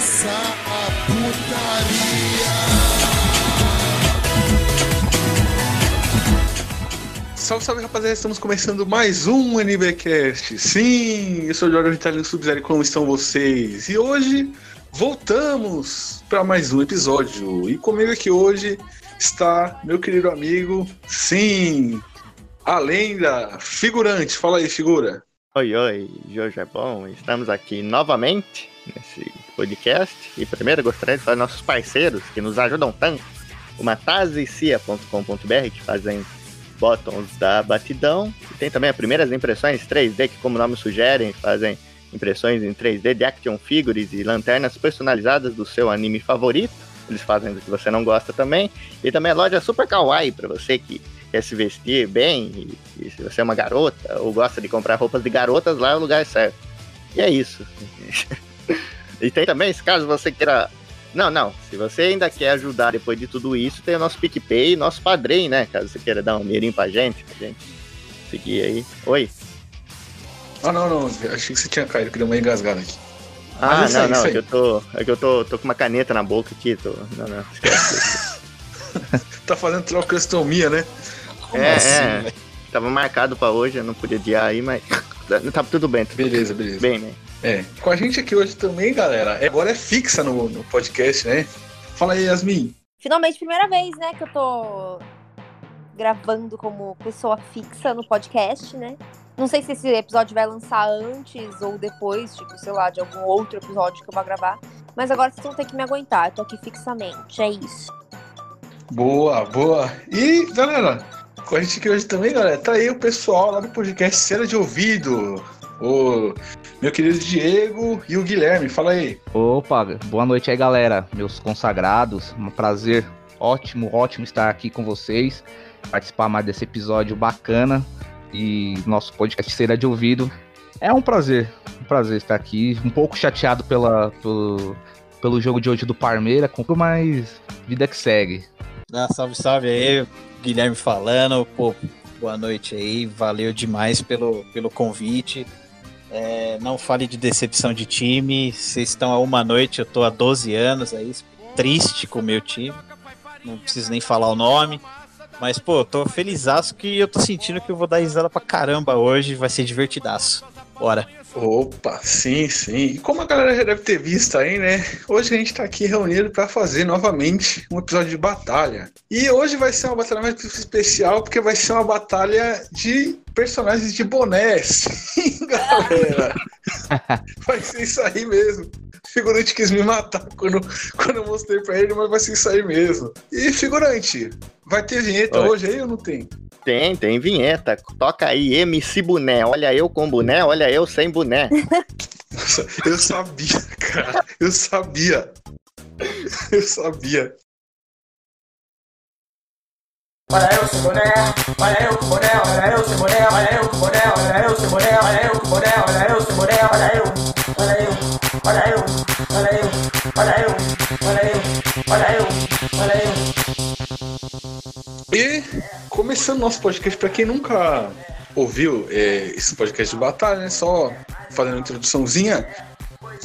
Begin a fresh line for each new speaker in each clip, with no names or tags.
começar a putaria.
Salve, salve rapaziada, estamos começando mais um NBcast. Sim, eu sou o Jorge Vitalino Sub-Zero, como estão vocês? E hoje voltamos para mais um episódio. E comigo aqui hoje está meu querido amigo, sim, a lenda figurante. Fala aí, figura.
Oi, oi, Jorge é bom. Estamos aqui novamente nesse podcast. E primeiro gostaria de falar nossos parceiros que nos ajudam tanto. O matazecia.com.br, que fazem botões da batidão. E tem também as primeiras impressões 3D, que como o nome sugere, fazem impressões em 3D de action figures e lanternas personalizadas do seu anime favorito. Eles fazem do que você não gosta também. E também a loja Super Kawaii, para você que quer se vestir bem, e, e, se você é uma garota ou gosta de comprar roupas de garotas, lá é o lugar certo. E é isso. e tem também, caso você queira. Não, não. Se você ainda quer ajudar depois de tudo isso, tem o nosso PicPay e nosso padrinho, né? Caso você queira dar um dinheirinho pra gente, pra gente seguir aí. Oi.
Ah, não, não. Achei que você tinha caído, que deu uma engasgada aqui.
Ah, não, aí, não. É que eu, tô, é que eu tô, tô com uma caneta na boca aqui. Tô, não, não.
Tá fazendo trocostomia, né?
Como é, assim, é. Tava marcado pra hoje, eu não podia adiar aí, mas tá tudo bem. Tudo
beleza, beleza.
Bem, né?
É. Com a gente aqui hoje também, galera. Agora é fixa no, no podcast, né? Fala aí, Yasmin.
Finalmente, primeira vez, né, que eu tô gravando como pessoa fixa no podcast, né? Não sei se esse episódio vai lançar antes ou depois, tipo, sei lá, de algum outro episódio que eu vou gravar. Mas agora vocês vão ter que me aguentar. Eu tô aqui fixamente. É isso.
Boa, boa. E, galera, com a gente aqui hoje também, galera, tá aí o pessoal lá do podcast Cera de Ouvido. O meu querido Diego e o Guilherme, fala aí.
Opa, boa noite aí, galera, meus consagrados. Um prazer ótimo, ótimo estar aqui com vocês, participar mais desse episódio bacana e nosso podcast Cera de Ouvido. É um prazer, um prazer estar aqui. Um pouco chateado pela, pelo, pelo jogo de hoje do Parmeira, mas vida que segue.
Ah, salve, salve aí, Guilherme falando. Pô, boa noite aí, valeu demais pelo, pelo convite. É, não fale de decepção de time. Vocês estão há uma noite, eu tô há 12 anos aí, triste com o meu time. Não preciso nem falar o nome. Mas, pô, tô feliz que eu tô sentindo que eu vou dar risada pra caramba hoje. Vai ser divertidaço. Bora.
Opa, sim, sim. E como a galera já deve ter visto aí, né? Hoje a gente tá aqui reunido para fazer novamente um episódio de batalha. E hoje vai ser uma batalha mais especial, porque vai ser uma batalha de personagens de bonés. Sim, galera. vai ser isso aí mesmo. Figurante quis me matar quando, quando eu mostrei pra ele, mas vai ser isso aí mesmo. E figurante, vai ter vinheta Oi. hoje aí ou não tem?
Tem, tem vinheta. Toca aí, MC Boné. Olha eu com boné, olha eu sem boné.
eu sabia, cara. Eu sabia. Eu sabia. Olha eu sem boné, olha eu com boné, olha eu sem boné, olha eu com boné, olha eu sem boné, olha eu com boné, olha eu sem boné, olha eu, olha eu, olha eu, olha eu, olha eu, olha eu, olha eu, olha eu. E começando nosso podcast, para quem nunca ouviu é, esse podcast de batalha, né? Só fazendo uma introduçãozinha.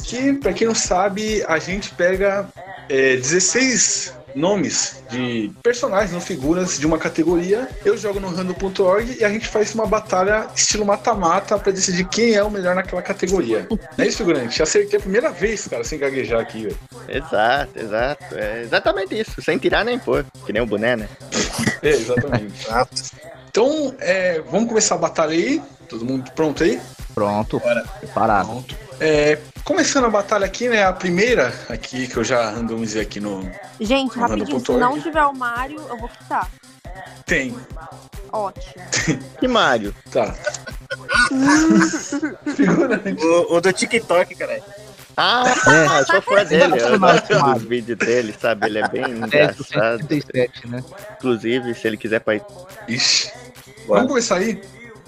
Que, para quem não sabe, a gente pega é, 16 nomes de personagens ou figuras de uma categoria. Eu jogo no random.org e a gente faz uma batalha estilo mata-mata para decidir quem é o melhor naquela categoria. Não é isso, figurante? Acertei a primeira vez, cara, sem gaguejar aqui, velho.
Exato, exato. É exatamente isso, sem tirar nem pôr, que nem o boné, né?
É, exatamente. Então, é, vamos começar a batalha aí. Todo mundo pronto aí?
Pronto. Bora. Preparado. Pronto.
É, começando a batalha aqui, né? A primeira aqui que eu já randomizei aqui no.
Gente, no rapidinho, se não tiver o Mario, eu vou quitar.
Tem.
Ótimo.
Que Mario?
Tá.
o, o do TikTok, cara.
Ah, é, sou fã dele. Eu gosto dos vídeos dele, sabe? Ele é bem engraçado. né? Inclusive, se ele quiser pra ir.
Ixi. Vamos começar aí?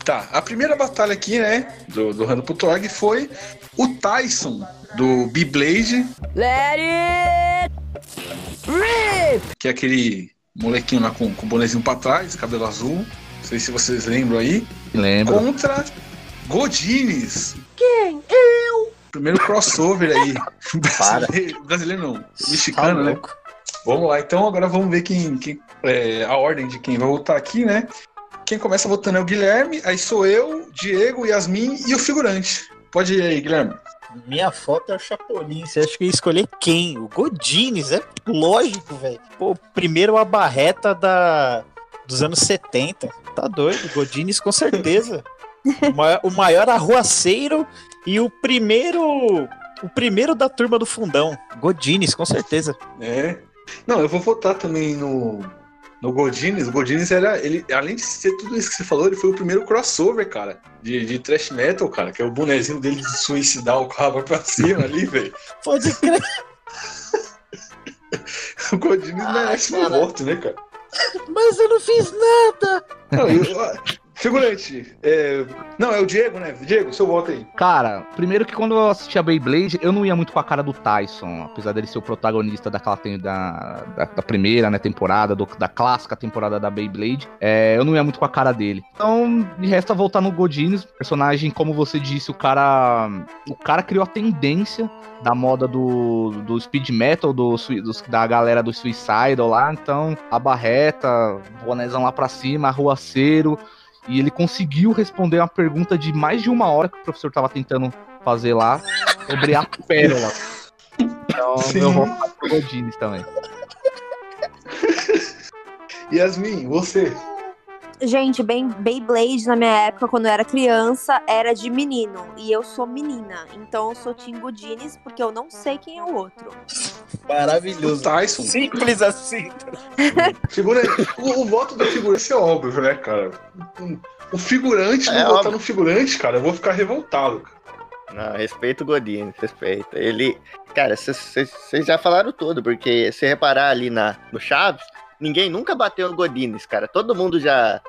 Tá, a primeira batalha aqui, né, do, do Rando.org foi o Tyson, do B-Blade.
Let it rip!
Que é aquele molequinho lá com, com o bonezinho pra trás, cabelo azul. Não sei se vocês lembram aí.
Lembro.
Contra Godines.
Quem? Eu?
Primeiro crossover aí.
Para.
Brasileiro, brasileiro não,
Tá
mexicano, né?
louco.
Vamos lá, então agora vamos ver quem, quem é, a ordem de quem vai votar aqui, né? Quem começa votando é o Guilherme, aí sou eu, Diego, Yasmin e o figurante. Pode ir aí, Guilherme.
Minha foto é o Chapolin. Você acha que eu ia escolher quem? O Godines, é lógico, velho. Pô, primeiro a barreta da... dos anos 70. Tá doido, Godines com certeza. o, maior, o maior arruaceiro e o primeiro. O primeiro da turma do fundão. Godines, com certeza.
É. Não, eu vou votar também no, no Godines. O Godines era. Ele, além de ser tudo isso que você falou, ele foi o primeiro crossover, cara. De, de thrash metal, cara. Que é o bonezinho dele de suicidar o rabo pra cima ali, velho.
Pode crer.
O Godines merece um voto, né, cara?
Mas eu não fiz nada.
Não, eu- figurante. é, não, é o Diego, né? Diego, seu voto aí.
Cara, primeiro que quando eu assistia Beyblade, eu não ia muito com a cara do Tyson, apesar dele ser o protagonista daquela da, da, da primeira né, temporada, do- da clássica temporada da Beyblade. É, eu não ia muito com a cara dele. Então, me resta voltar no Godines, personagem, como você disse, o cara. O cara criou a tendência da moda do, do speed metal, do, da galera do Suicidal lá. Então, a barreta, bonézão lá pra cima, arruaceiro. E ele conseguiu responder uma pergunta de mais de uma hora que o professor tava tentando fazer lá sobre a pérola. Então,
Sim.
meu voto vai pro Godines também.
Yasmin, você.
Gente, bem, Beyblade na minha época, quando eu era criança, era de menino. E eu sou menina. Então eu sou Tim Godines, porque eu não sei quem é o outro.
O
Maravilhoso.
Tyson.
Simples assim.
Figurante. O, o voto do figurante é óbvio, né, cara? O figurante,
É
não votar no figurante, cara, eu vou ficar revoltado. cara.
Não, respeito o Godinho, respeito. Ele. Cara, vocês já falaram tudo, porque se reparar ali na, no Chaves, ninguém nunca bateu no Godines, cara. Todo mundo já.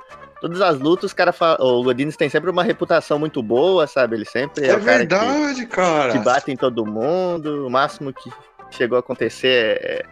Todas as lutas, os cara fa- o Godines tem sempre uma reputação muito boa, sabe? Ele sempre é,
É,
o cara que,
verdade, cara.
que bate em todo mundo. O máximo que chegou a acontecer é.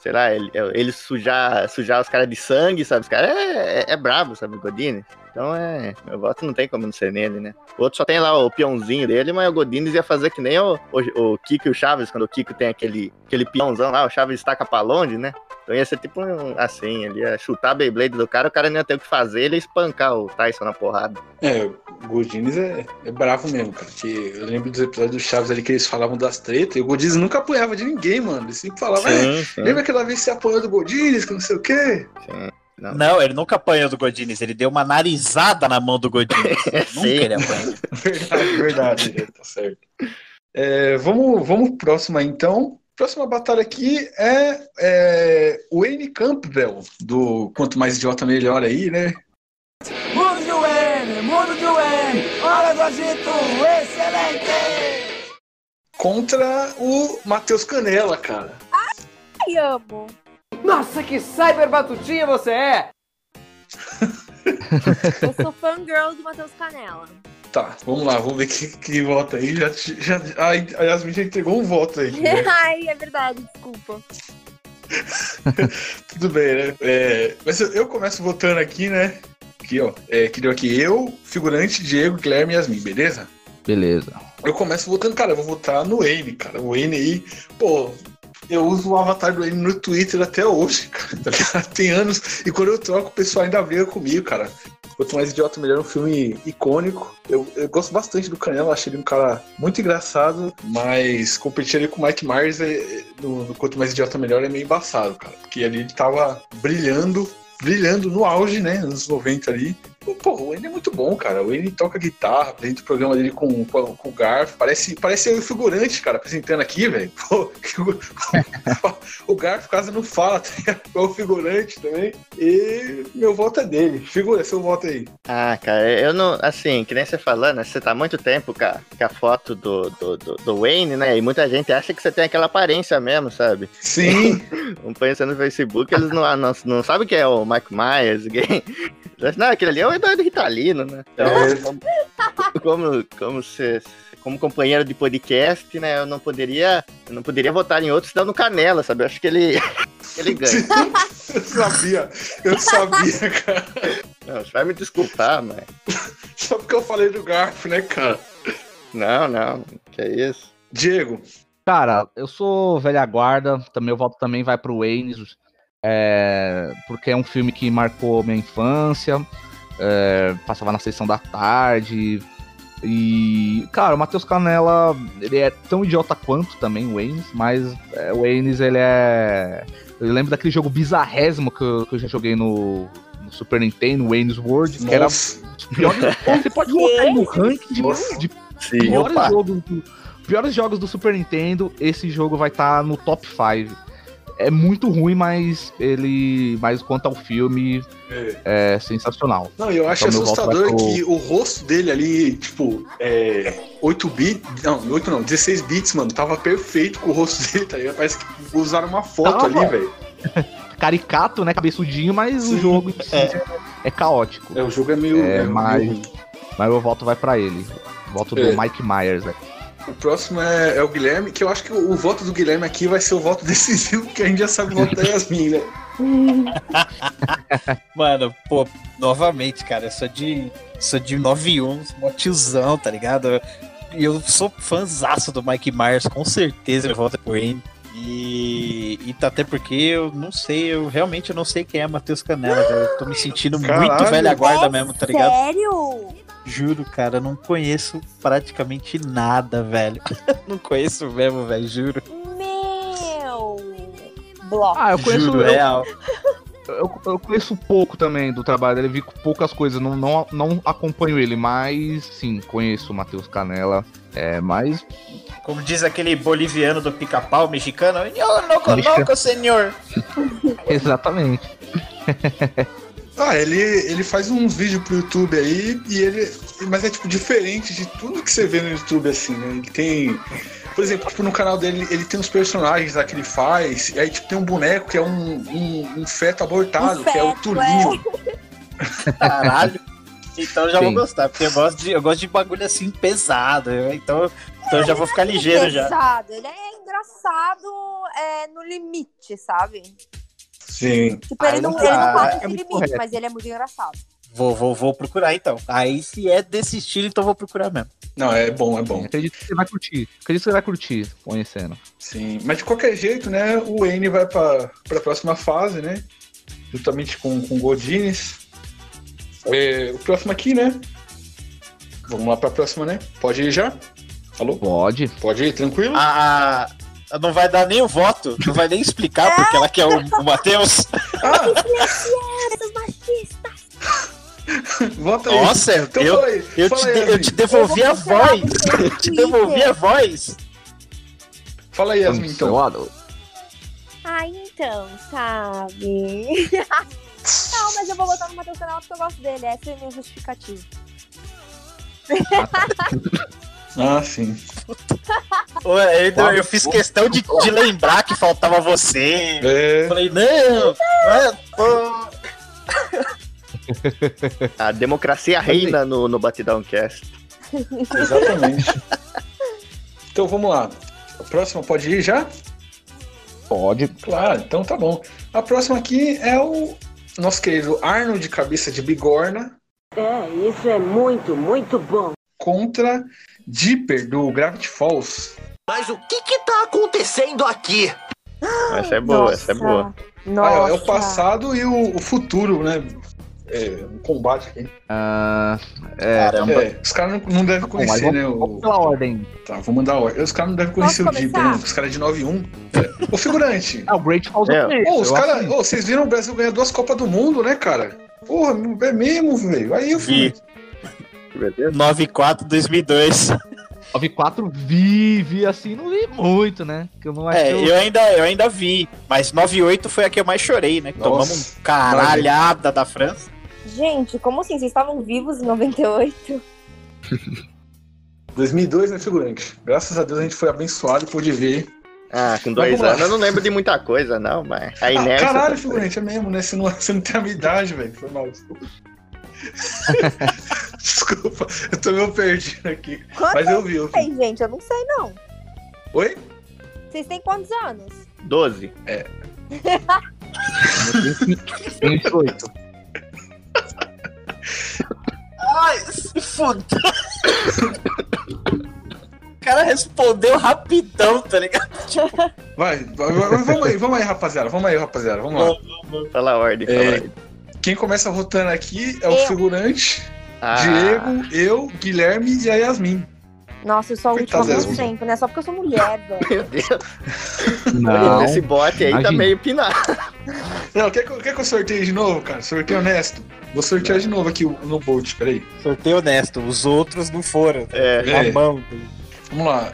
Sei lá, ele, ele sujar, sujar os caras de sangue, sabe? Os caras é, é, é brabo, sabe? O Godines. Então é. Meu voto não tem como não ser nele, né? O outro só tem lá o peãozinho dele, mas o Godines ia fazer que nem o, o, o Kiko e o Chaves, quando o Kiko tem aquele, aquele peãozão lá, o Chaves estaca pra longe, né? Então ia ser tipo um- assim, ele ia chutar a Beyblade do cara, o cara não ia ter o que fazer, ele ia espancar o Tyson na porrada.
É, o Godines é, é bravo mesmo, cara. Que eu lembro dos episódios do Chaves ali que eles falavam das tretas, e o Godines nunca apanhava de ninguém, mano. Ele sempre falava, é,
Sim, sim,
lembra aquela vez que você apanhou do Godines, que não sei o quê?
sim. Não.
Não, ele nunca apanhou do Godines, ele deu uma narizada na mão do Godines. nunca
Sim.
ele apanhou.
Verdade, verdade, é, tá certo. É, vamos, vamos pro próximo aí, então. Próxima batalha aqui é, é o Wayne Campbell, do Quanto Mais Idiota Melhor aí, né?
Mundo de Wayne, mundo de Wayne, hora do agito, excelente!
Contra o Matheus Canela, cara.
Ai, amo.
Nossa, que cyber batutinha você é!
Eu sou fangirl do Matheus Canela.
Tá, vamos lá, vamos ver quem que vota aí. Já, já, ai, a Yasmin já entregou um voto aí. né?
Ai, é verdade, desculpa.
Tudo bem, né? É, mas eu, eu começo votando aqui, né? Aqui, ó. É, que deu aqui eu, figurante, Diego, Guilherme e Yasmin, beleza?
Beleza.
Eu começo votando, cara, eu vou votar no Wayne, cara. O Wayne aí, pô, eu uso o avatar do Wayne no Twitter até hoje, cara. tá? Tem anos. E quando eu troco, o pessoal ainda briga comigo, cara. Quanto mais idiota, melhor. É um filme icônico. Eu, eu gosto bastante do Canela, achei ele um cara muito engraçado, mas competir ali com o Mike Myers é- é- no, no Quanto Mais Idiota Melhor é meio embaçado, cara. Porque ali ele tava brilhando, brilhando no auge, né? Anos 90 ali. Pô, o Wayne é muito bom, cara. O Wayne toca guitarra dentro do programa dele com, com, com o Garf. Parece, parece eu o figurante, cara, apresentando aqui, velho. O Garf quase não fala, tá? É o figurante também. E meu voto é dele. Figura, seu voto aí.
Ah, cara, eu não. Assim, que nem você falando, né, você tá há muito tempo com a, com a foto do, do, do, do Wayne, né? E muita gente acha que você tem aquela aparência mesmo, sabe?
Sim.
Um pensa no Facebook, eles não, não, não sabem que é o Mike Myers, quem. Não, aquele ali é o Eduardo Ritalino, né? Então,
É.
como, como, como, se- como companheiro de podcast, né? Eu não poderia. Eu não poderia votar em outro, senão no Canela, sabe? Eu acho que ele, ele ganha.
eu sabia. Eu sabia, cara.
Não, você vai me desculpar, mas.
Só porque eu falei do Garf, né, cara?
Não, não. Que é isso?
Diego,
Cara, eu sou velha guarda, também o voto também vai pro Wayne, é, porque é um filme que marcou minha infância, é, passava na sessão da tarde. E, cara, o Matheus Canella, ele é tão idiota quanto também o Waynes, mas é, o Waynes, ele é. Eu lembro daquele jogo bizarrésimo que eu, que eu já joguei no, no Super Nintendo, Wayne's World, que era
nossa,
piores. Você pode colocar no ranking de,
Nossa.
de
Sim,
piores
opa.
jogos, do, piores jogos do Super Nintendo, esse jogo vai estar no top 5. É muito ruim, mas ele. Mas quanto ao filme,
É.
é sensacional.
Não, eu acho
Então, meu
assustador
pro-
que o rosto dele ali, tipo, é. 8 bits. Não, 8 não, 16 bits, mano. Tava perfeito com o rosto dele, tá ligado? Parece que usaram uma foto
Tava.
ali, velho.
Caricato, né? Cabeçudinho, mas
Sim.
o jogo em si é, é caótico.
É, o jogo é meio.
É,
é, meio
mas-
ruim.
Mas eu voto vai pra ele. Voto do
É.
Mike Myers, né?
O próximo é, é o Guilherme, que eu acho que o, o voto do Guilherme aqui vai ser o voto decisivo, porque a gente já sabe o voto da Yasmin, né?
Mano, pô, novamente, cara, eu sou de. Sou de 91, mó tiozão, tá ligado? E eu sou fãzaço do Mike Myers, com certeza eu voto por ele. E, e tá até porque eu não sei, eu realmente não sei quem é Matheus Canela, velho. Eu tô me sentindo muito
Caralho.
velha guarda
É
mesmo, tá ligado?
Sério?
Juro, cara, eu não conheço praticamente nada, velho. não conheço mesmo, velho, juro.
Meu. Bloco.
Ah, eu conheço.
juro,
eu,
real.
eu, eu conheço pouco também do trabalho dele, vi poucas coisas, não, não, não acompanho ele, mas sim, conheço o Matheus Canella. É, mas
Como diz aquele boliviano do pica-pau mexicano, eu não
Mexicano.
senhor.
exatamente.
Ah, ele, ele faz uns vídeos pro YouTube aí, e ele. Mas é tipo diferente de tudo que você vê no YouTube, assim, né? Ele tem. Por exemplo, tipo, no canal dele, ele tem uns personagens lá que ele faz, e aí tipo, tem um boneco que é um, um, um feto abortado,
Um
que é o
feto,
Tulinho.
Caralho. Então já vou
Sim.
gostar, porque eu gosto de, eu gosto de bagulho assim pesado. eu- então, então eu já vou ficar ligeiro já.
Pesado. Ele é engraçado é, no limite, sabe?
Sim.
Tipo,
Ah,
ele não,
não
ele não passa
é
esse
muito
limite,
correto.
mas ele é muito engraçado.
Vou, vou, vou procurar então. Aí se é desse estilo, então eu vou procurar mesmo.
Não, é bom, é bom.
Acredito que você vai curtir. Acredito que você vai curtir, conhecendo.
Sim. Mas de qualquer jeito, né, o Wayne vai pra, pra próxima fase, né? Juntamente com, com o Godines. É, o próximo aqui, né? Vamos lá pra próxima, né? Pode ir já? Alô?
Pode.
Pode ir, tranquilo?
A, a- não vai dar nem o voto, não vai nem explicar porque ela quer o, o Matheus.
Ah, volta aí.
Nossa,
Então
eu,
aí.
eu, te,
aí,
de- eu te devolvi a
Eu cancelar
voz. Eu te devolvi a voz.
Fala aí, Yasmin, então.
Ah, então, sabe? Não, mas eu vou botar no Matheus Canela porque eu gosto dele. Essa é a minha justificativa.
Ah, sim.
Ô, Eu, eu fiz questão de, de lembrar que faltava você.
É,
Falei, não, não é, pô.
A democracia reina no, no Batidão Cast.
exatamente. então vamos lá. A próxima pode ir já?
Pode.
Claro, então tá bom. A próxima aqui é o nosso querido Arnold de cabeça de bigorna
É, isso é muito, muito bom.
Contra Dipper do Gravity Falls.
Mas o que que tá acontecendo aqui?
Essa é boa, essa é boa.
Nossa.
Ah, é o passado e o, o futuro, né? É, um combate aqui.
Ah, é,
Caramba.
É, os caras não, não devem
bom,
conhecer,
vamos,
né?
vamos
O...
pela ordem.
Tá, vou mandar a ordem. Os caras não devem conhecer
Posso
o Dipper, né? Os caras de 9-1. É. Ô, figurante.
Ah, o Great Falls
É.
Ô, os caras. Ô, vocês viram o Brasil ganhar duas Copas do Mundo, né, cara? Porra, é mesmo, velho. Aí eu fui.
Vi.
Beleza?
94 2002.
94 vi, vi assim, não vi muito, né? Que eu não acho
É,
que eu...
eu ainda, eu ainda vi. Mas 98 foi a que eu mais chorei, né? Que
Nossa.
Tomamos um caralhada da França.
Gente, como assim? Vocês estavam vivos em 98?
2002, né, figurante? Graças a Deus a gente foi abençoado e pôde ver.
Ah, com dois
Vamos lá.
anos eu não lembro de muita coisa, não, mas a
Ah,
inércia.
caralho,
tá-
figurante, é mesmo, né? Você não, você não tem a minha idade, velho. Foi mal, desculpa. eu tô meio perdido aqui.
Quantos
Mas eu vi, eu vi.
tem, gente? Eu não sei, não.
Oi?
Vocês têm quantos anos?
12.
Tenho 28.
Ai, se foda. cara respondeu rapidão, tá ligado?
Vai, vai, vai, vamos aí, vamos aí, rapaziada. Vamos aí, rapaziada. Vamos lá.
Fala a ordem, fala a
É,
ordem.
quem começa rotando aqui é o
Eu.
figurante,
Ah,
Diego, eu, Guilherme e a Yasmin.
Nossa, eu sou a última
Coitada,
como sempre, né? Só porque eu sou mulher, velho.
Meu Deus.
Não.
Esse bote aí tá
imagina.
meio pinado.
Não, quer que, eu- quer que eu sorteie de novo, cara? Sorteio honesto. Vou sortear de novo aqui o- no Bolt, peraí.
Sorteio honesto, os outros não foram. tá?
É,
É.
A mão.
Vamos lá.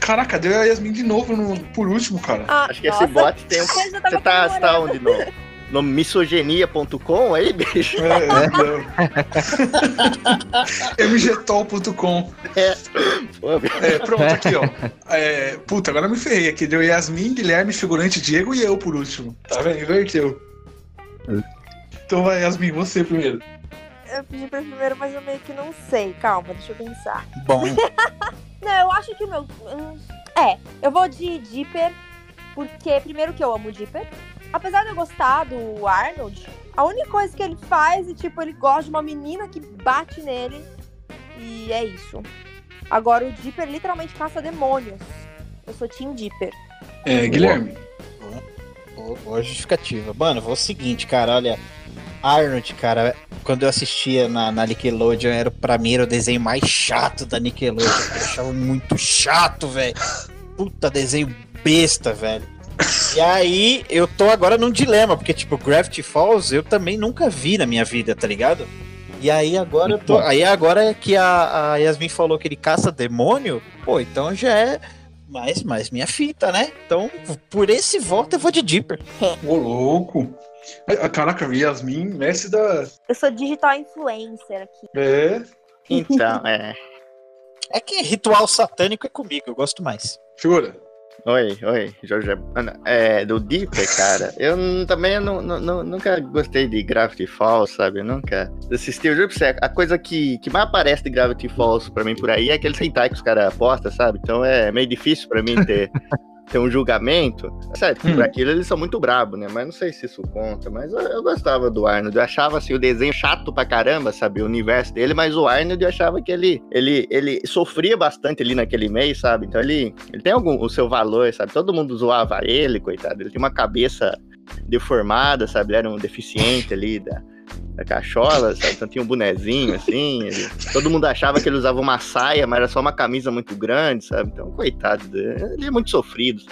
Caraca, deu a Yasmin de novo no, por último, cara.
Ah,
acho que
nossa,
esse bote tem um. Você tá, você tá onde? No, no misoginia.com aí, bicho?
É, não. mgtol.com.
Bicho.
É, pronto, aqui, ó. É, puta, agora me ferrei aqui. Deu Yasmin, Guilherme, figurante, Diego e eu por último. Tá vendo? Inverteu. Então vai, Yasmin, você primeiro.
Eu pedi pra primeiro, mas eu meio que não sei. Calma, deixa eu pensar.
Bom,
Não, eu acho que o meu. hum, É, eu vou de Dipper, porque primeiro que eu amo Dipper. Apesar de eu gostar do Arnold, a única coisa que ele faz é, tipo, ele gosta de uma menina que bate nele. E é isso. Agora o Dipper literalmente caça demônios. Eu sou Team Dipper.
É, Guilherme.
boa, boa justificativa. Mano, vou o seguinte, cara, olha. Arnold, cara, quando eu assistia na, na Nickelodeon, era, pra mim era o desenho mais chato da Nickelodeon. Eu achava muito chato, velho. Puta desenho besta, velho. E aí, eu tô agora num dilema, porque, tipo, Gravity Falls eu também nunca vi na minha vida, tá ligado? E aí agora eu tô. Aí agora que a, a Yasmin falou que ele caça demônio, pô, então já é mais, mais minha fita, né? Então, por esse voto eu vou de Dipper.
Ô, louco. Ah, Caraca, Yasmin, mestre da.
Eu sou digital influencer aqui.
É.
Então, é.
É que ritual satânico é comigo, eu gosto mais.
Figura.
Oi, oi, Jorge. É, do Deeper, cara. Eu também nu- nu- nunca gostei de Gravity Falls, sabe? Nunca assisti. Eu juro pra você, a coisa que, que mais aparece de Gravity Falls pra mim por aí é aquele hentai que os caras apostam, sabe? Então é meio difícil pra mim ter, ter um julgamento. Certo, que por
Hum.
aquilo eles são muito brabos, né? Mas não sei se isso conta. Mas eu, eu gostava do Arnold. Eu achava assim, o desenho chato pra caramba, sabe? O universo dele, mas o Arnold eu achava que ele, ele, ele sofria bastante ali naquele meio, sabe? Então ele, ele tem algum, o seu valor, sabe? Todo mundo zoava ele, coitado. Ele tem uma cabeça deformada, sabe? Ele era um deficiente ali da, da cachola, sabe? Então tinha um bonezinho assim. ele- todo mundo achava que ele usava uma saia, mas era só uma camisa muito grande, sabe? Então, coitado, dele, ele é muito sofrido.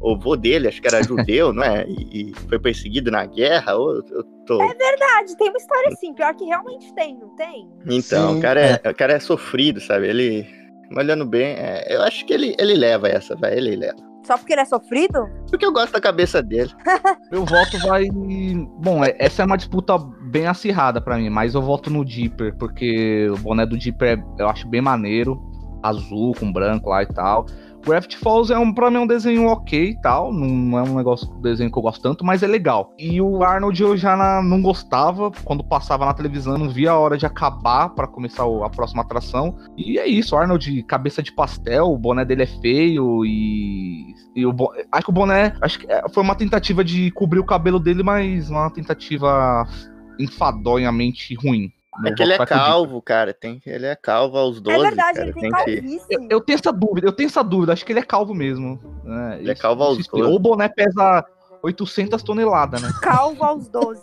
O vô dele, acho que era judeu, não é? E, e foi perseguido na guerra. Ou eu, eu tô.
Verdade, tem uma história assim, pior que realmente tem, não tem?
Então,
Sim,
o cara, é, o cara é sofrido, sabe? Ele. Olhando bem, é, eu acho que ele, ele leva essa, vai, ele leva.
Só porque ele é sofrido?
Porque eu gosto da cabeça dele.
Meu voto vai. Bom, é- essa é uma disputa bem acirrada pra mim, mas eu voto no Dipper, porque o boné do Dipper é- eu acho bem maneiro. Azul com branco lá e tal. Gravity Falls é um, pra mim um desenho ok e tal. Não é um negócio desenho que eu gosto tanto, mas é legal. E o Arnold eu já na- não gostava. Quando passava na televisão, não via a hora de acabar pra começar o- a próxima atração. E é isso, Arnold, cabeça de pastel, o boné dele é feio e. e o Acho que o boné. Acho que é- foi uma tentativa de cobrir o cabelo dele, mas uma tentativa enfadonhamente ruim.
É que ele é calvo, cara. Tem, que- ele é calvo aos 12.
é verdade,
cara.
ele tem,
que.
calvície.
Eu, eu tenho essa dúvida, eu tenho essa dúvida, acho que ele é calvo mesmo. né?
Ele é calvo aos
explica.
12.
Ou o boné pesa 800 toneladas, né?
Calvo aos 12.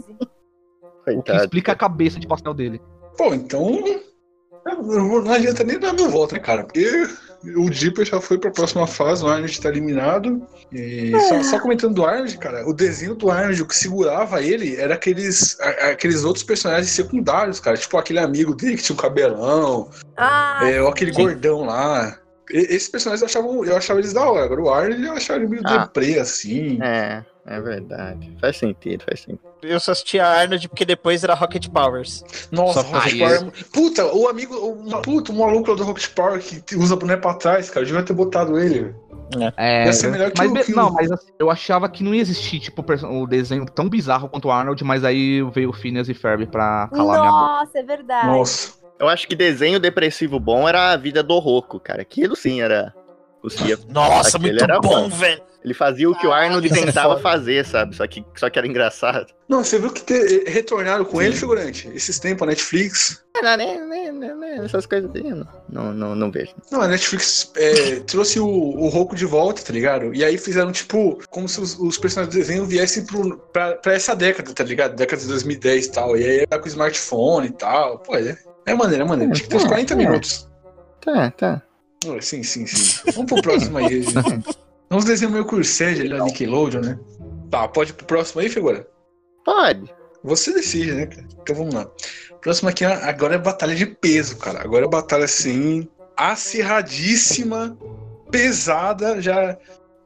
O que explica a cabeça de pastel dele.
Pô, então. eu não adianta nem dar meu voto, né, cara? Porque o Dipper já foi pra próxima fase, o Arnold tá eliminado. E só, só comentando do Arnold, cara, o desenho do Arnold, o que segurava ele era aqueles, a- aqueles outros personagens secundários, cara. Tipo aquele amigo dele que tinha um cabelão,
Ah,
é, ou aquele
sim.
gordão lá. E- esses personagens eu achava, eu achava eles da hora. Agora o Arnold eu achava ele meio
Ah.
deprê, assim.
É, é verdade. Faz sentido, faz sentido.
Eu só assisti a Arnold porque depois era Rocket Powers.
Nossa, Rocket
Aí,
Power. Puta, o amigo. O, puta, o maluco lá do Rocket Power que usa boné pra trás, cara. Eu devia ter botado ele.
É,
Ia ser melhor que
mas
o- que o-
Não, mas assim, eu achava que não ia existir, tipo, o o desenho tão bizarro quanto o Arnold, mas aí veio o Phineas e Ferb pra calar minha boca.
nossa, é verdade.
Nossa.
Eu acho que desenho depressivo bom era a vida do Roku, cara. Aquilo sim era. Conseguia.
Nossa, muito
era
bom, velho.
Ele fazia o que o Arnold
é
tentava
foda.
fazer, sabe? Só que, só que era engraçado.
Não, você viu que te- retornaram com ele, figurante? Esses tempos, a Netflix.
Não, nem, nem, né, né, essas coisas aí, não, não, não, não vejo.
Não, a Netflix é, trouxe o, o Roku de volta, tá ligado? E aí fizeram, tipo, como se os, os personagens do desenho viessem pro, pra, pra essa década, tá ligado? Década de 2010 e tal. E aí era com smartphone e tal. Pô, é, é maneiro, é maneiro. Acho que tem uns 40
É, é.
minutos.
Tá, tá.
Sim, sim, sim. Vamos pro próximo aí, Regina. Uns desenhos meio curseja ali da Nickelodeon, né? Tá, pode ir pro próximo aí, figura?
Pode.
Você decide, né, cara? Então vamos lá. Próximo aqui agora é batalha de peso, cara. Agora é batalha assim, acirradíssima, pesada. Já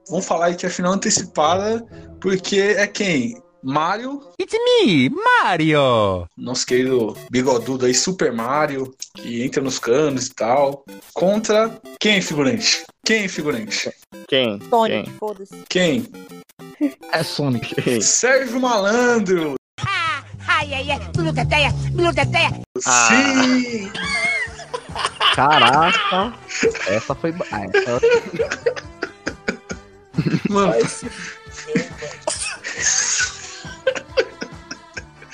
vamos falar aí que é a final antecipada, porque é quem? Mario,
It's me, Mario!
nosso querido bigodudo aí, Super Mario, que entra nos canos e tal. Contra quem, figurante? Quem, figurante?
Quem?
Sonic, foda-se.
Quem?
É Sonic.
Quem?
Sérgio Malandro!
Ai, ai, ai, tudo teteia, tudo teteia.
Ah.
Sim!
Caraca. Essa foi. Ah, essa...
Mano,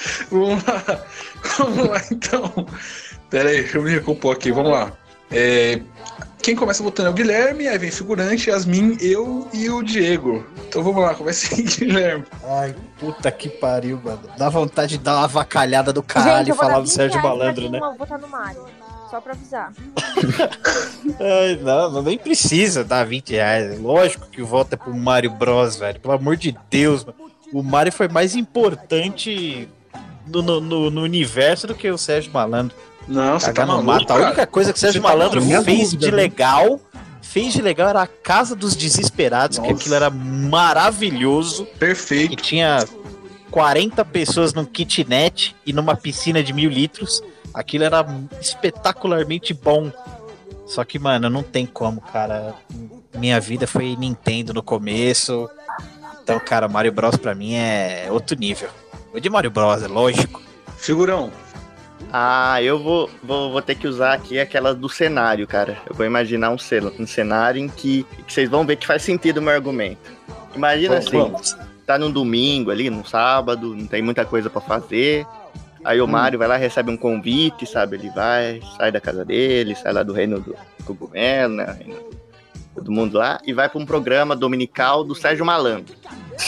Vamos lá. Vamos lá, então. Pera aí, deixa eu me recompor aqui. Vamos lá. É, quem começa votando é o Guilherme, aí vem figurante, Yasmin, eu e o Diego. Então vamos lá, começa aí, Guilherme.
Ai, puta que pariu, mano. Dá vontade de dar uma avacalhada do caralho
Gente,
e
vou
falar do
20
Sérgio Malandro, né?
não votar no Mario. Só pra avisar.
Ai, não, não, nem precisa dar 20 reais. Lógico que o voto é pro Mario Bros, velho. Pelo amor de Deus, mano. O Mario foi mais importante no, no- no- universo do que o Sérgio Malandro.
Não, você tá maluco,
mato. A única
cara.
coisa que o Sérgio
tá
Malandro fez
dúvida,
de legal, fez de legal era a Casa dos Desesperados, que
Nossa.
aquilo era maravilhoso. Que
Perfeito.
tinha 40 pessoas num kitnet e numa piscina de mil litros. Aquilo era espetacularmente bom. Só que, mano, não tem como, cara. Minha vida foi Nintendo no começo. Então, cara, Mario Bros pra mim é outro nível. O de Mario Bros, é lógico.
Figurão.
Ah, eu vou, vou, vou ter que usar aqui aquela do cenário, cara. Eu vou imaginar um, cel- um cenário em que, que vocês vão ver que faz sentido o meu argumento. Imagina
Vamos,
assim,
vamos.
tá num domingo ali, num sábado, não tem muita coisa pra fazer. Aí o Mario vai lá, recebe um convite, sabe? Ele vai, sai da casa dele, sai lá do reino do cogumelo, né? Reino do- todo mundo lá, e vai pra um programa dominical do Sérgio Malandro.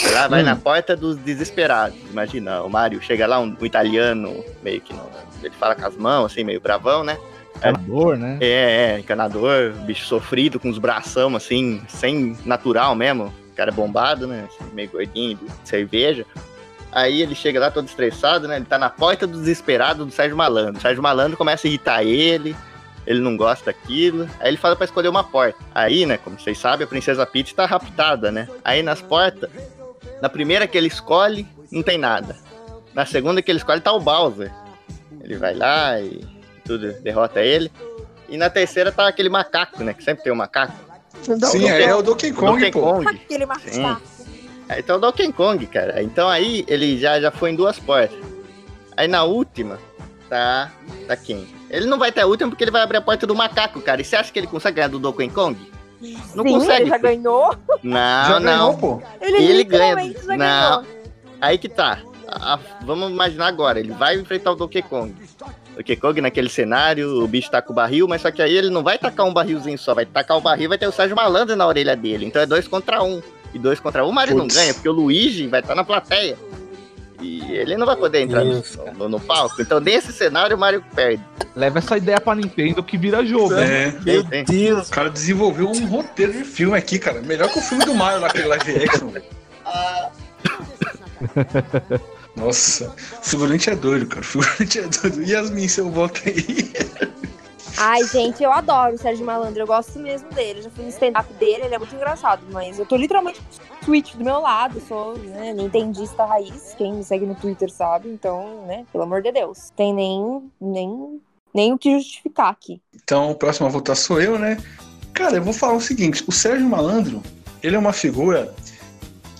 Vai Lá vai na porta dos desesperados. Imagina, o Mario chega lá, um, um italiano, meio que não. Ele fala com as mãos, assim, meio bravão, né?
Encanador, né?
É, é, encanador, bicho sofrido, com os bração, assim, sem natural mesmo. O cara é bombado, né? assim, meio gordinho, de cerveja. Aí ele chega lá todo estressado, né? Ele tá na porta do desesperado do Sérgio Malandro. O Sérgio Malandro começa a irritar ele, ele não gosta daquilo. Aí ele fala pra escolher uma porta. Aí, né, como vocês sabem, a Princesa Peach tá raptada, né? Aí nas portas, na primeira que ele escolhe, não tem nada. Na segunda que ele escolhe, tá o Bowser. Ele vai lá e tudo derrota ele. E na terceira tá aquele macaco, né? Que sempre tem um macaco.
Sim, é, é o Donkey Kong,
Donkey
pô.
Kong.
Aquele
Sim.
macaco.
É, Então o Donkey Kong, cara. Então aí ele já, já foi em duas portas. Aí na última, tá. Tá quem? Ele não vai ter a última porque ele vai abrir a porta do macaco, cara. E você acha que ele consegue ganhar do Donkey Kong? Não
Sim,
consegue.
ele já ganhou.
Não,
Já
não.
ganhou, pô.
Ele,
Ele ganha. Não.
ganhou.
Aí que tá. A- a- vamos imaginar agora. Ele vai enfrentar o Donkey Kong. Donkey Kong naquele cenário, o bicho tá com o barril, mas só que aí ele não vai tacar um barrilzinho só. Vai tacar o barril vai ter o Sérgio Malandro na orelha dele. Então é dois contra um. E dois contra um, o Mario não ganha, porque o Luigi vai estar na plateia. E ele não vai poder entrar no, no- no palco. Então, nesse cenário, o Mario perde.
Leva essa ideia pra Nintendo que vira jogo. né?
É.
Meu
Tem-
Deus.
O cara desenvolveu um roteiro de filme aqui, cara. Melhor que o filme do Mario lá, aquele live action. velho. Nossa, o figurante é doido, cara. O figurante é doido. Yasmin, seu voto aí.
Ai, gente, eu adoro o Sérgio Malandro. Eu gosto mesmo dele. Eu já fui no stand-up dele, ele é muito engraçado. Mas eu tô literalmente Switch do meu lado. Sou né, nintendista raiz. Quem me segue no Twitter sabe. Então, né, pelo amor de Deus. Tem nem, nem, nem o que justificar aqui.
Então, o próximo a votar sou eu, né? Cara, eu vou falar o seguinte: o Sérgio Malandro, ele é uma figura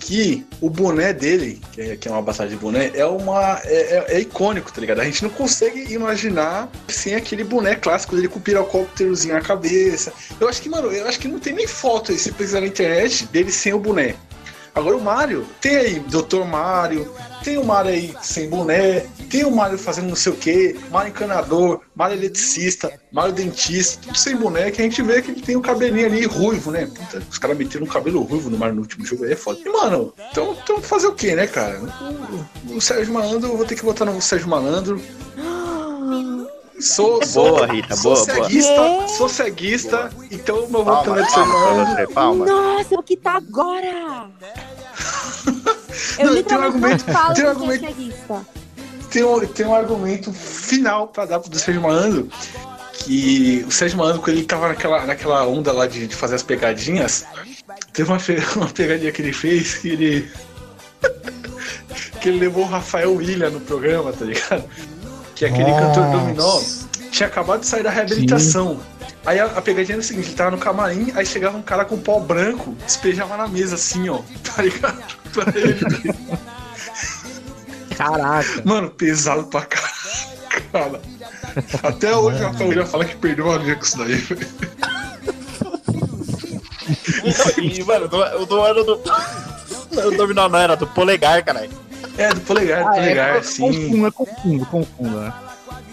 que o boné dele, que é, que é uma batalha de boné, é uma. É, é- é icônico, tá ligado? A gente não consegue imaginar sem aquele boné clássico dele com o pirocópterozinho na cabeça. Eu acho que, mano, eu acho que não tem nem foto aí, se precisar na internet, dele sem o boné. Agora o Mario, tem aí Dr. Mario, tem o Mario aí sem boné, tem o Mario fazendo não sei o que, Mario encanador, Mario eletricista, Mario dentista, tudo sem boné, que a gente vê que ele tem um cabelinho ali ruivo, né? Puta, os caras meteram um cabelo ruivo no Mario no último jogo aí, é foda. E, mano, então, então fazer o que, né, cara? O, o Sérgio Malandro, eu vou ter que votar no Sérgio Malandro. Sou, sou,
Boa, Rita,
sou
boa, boa.
ceguista,
Quê?
sou ceguista, então meu voto também é Sérgio
palma pra
Malandro.
você, palma.
Nossa, o que tá agora? Eu
Não, tem um argumento-
falo
tem um
é
argumento-
ceguista.
tem um, tem um argumento final pra dar pro Sérgio Malandro. Que o Sérgio Malandro, quando ele tava naquela, naquela onda lá de, de fazer as pegadinhas, teve uma, uma pegadinha que ele fez que ele. que ele levou o Rafael William no programa, tá ligado? Que aquele cantor dominó tinha acabado de sair da reabilitação. Aí a, a pegadinha era o seguinte, ele tava no camarim, aí chegava um cara com pó branco, despejava na mesa assim, ó, tá ligado? Pra ele.
Caraca.
Mano, pesado pra caralho. Cara. Até hoje a família fala que perdeu a linha com isso daí. velho.
E, mano, do- o do ano do. O dominó não era do polegar, caralho.
É, do polegar, do
Ah,
polegar,
é,
sim.
Confundo, é confundo, confundo, né?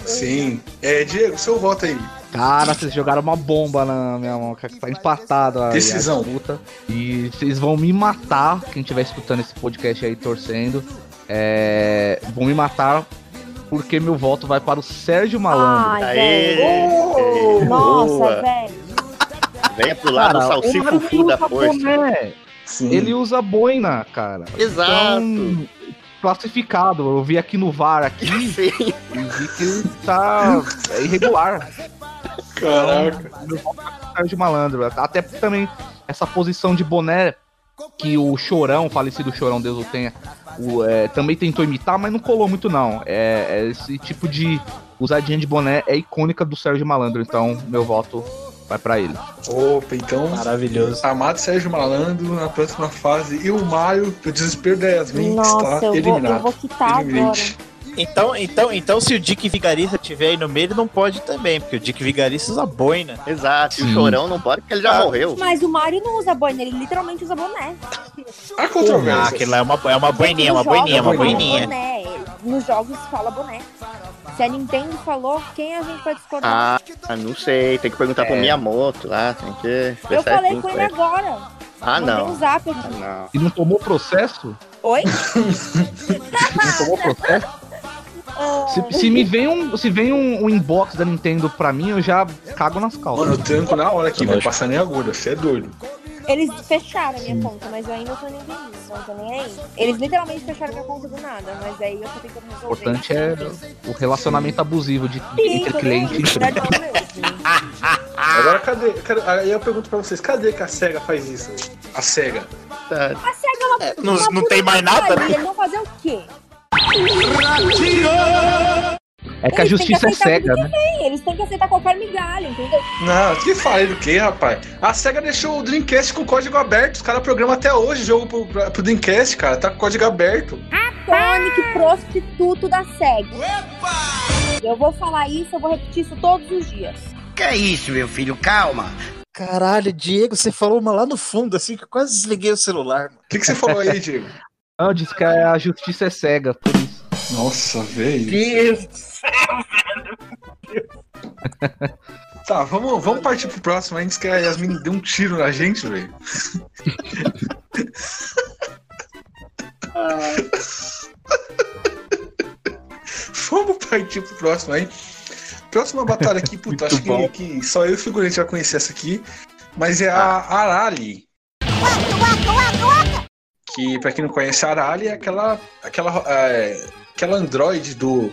Sim. É, Diego, seu voto aí.
Cara, vocês jogaram uma bomba na minha mão, que tá empatado a,
Decisão.
a disputa. E vocês vão me matar, quem estiver escutando esse podcast aí torcendo. É, vão me matar porque meu voto vai para o Sérgio Malandro.
Ai,
Aê!
velho. Nossa, velho.
Venha pro lado
Cara,
salsifufu da força.
boné,
Sim.
Ele usa boina, cara.
Exato.
Então, classificado. Eu vi aqui no VAR aqui
Sim.
e vi que ele tá é irregular.
Caraca.
Meu voto vai pro Sérgio Malandro. Até porque também essa posição de boné que o Chorão, falecido Chorão, Deus o tenha, o, é, também tentou imitar, mas não colou muito não. É, é esse tipo de usadinha de boné é icônica do Sérgio Malandro, então meu voto vai pra ele.
Opa, então.
Maravilhoso.
Amado Sérgio Malandro na próxima fase. E o Mario, o desespero da Yasmin,
Nossa,
está
eu vou,
eliminado.
eu vou quitar agora.
Então, então, então, se o Dick Vigarista tiver aí no meio, ele não pode também, porque o Dick Vigarista usa boina.
Exato. E o
Sim.
chorão não pode porque ele já
Ah.
morreu.
Mas o Mario não usa boina, ele literalmente usa boné.
Há
Ah,
controvérsias.
aquele lá é uma, é uma boininha, uma
Nos jogos,
boininha, uma
boininha.
Boné. Nos jogos fala boné. Se a Nintendo falou, quem a gente vai discordar?
Ah, não sei. Tem que perguntar pro
É.
Miyamoto lá. Tem que
eu falei com ele agora.
Ah,
Mandei
não.
um zap aqui.
Não.
E não tomou processo?
Oi?
Não tomou processo? Se, se me vem um, se vem um, um inbox da Nintendo pra mim, eu já cago nas calças.
Mano, eu tranco na hora aqui, vai passar nem agulha, você é doido.
Eles fecharam a minha conta, mas eu ainda tô nem vendo isso, não tô nem aí. Eles literalmente fecharam minha conta do nada, mas aí eu tô tentando
O
resolver.
importante é o relacionamento abusivo de,
Sim,
entre cliente e empresa.
Agora cadê, cadê- Aí eu pergunto pra vocês, cadê que a SEGA faz isso? A SEGA.
Tá.
A SEGA é uma,
É, não-
uma
não tem mais nada, né?
Eles vão fazer o quê?
É que a
Eles
justiça é
aceitar
cega,
tudo
né?
que vem, Eles têm que aceitar qualquer migalha, entendeu?
Não, que falei do que, rapaz? A SEGA deixou o Dreamcast com código aberto. Os caras programam até hoje jogo pro, pra- pro Dreamcast, cara. Tá com código aberto.
Tonic prostituto da SEG. Eu vou falar isso, eu vou repetir isso todos os dias.
Que é isso, meu filho? Calma.
Caralho, Diego, você falou uma lá no fundo, assim, que eu quase desliguei o celular, mano.
O que, que você falou aí, Diego?
Não, diz que a justiça é cega, por isso.
Nossa, velho.
Deus.
Tá, vamos, vamos partir pro próximo antes que a Yasmin dê um tiro na gente, velho. vamos partir pro próximo aí. Próxima batalha aqui, puta, acho que, que só eu e o figurante vai conhecer essa aqui. Mas é a Arali. Que, pra quem não conhece, a Arali é aquela, aquela, é, aquela androide do,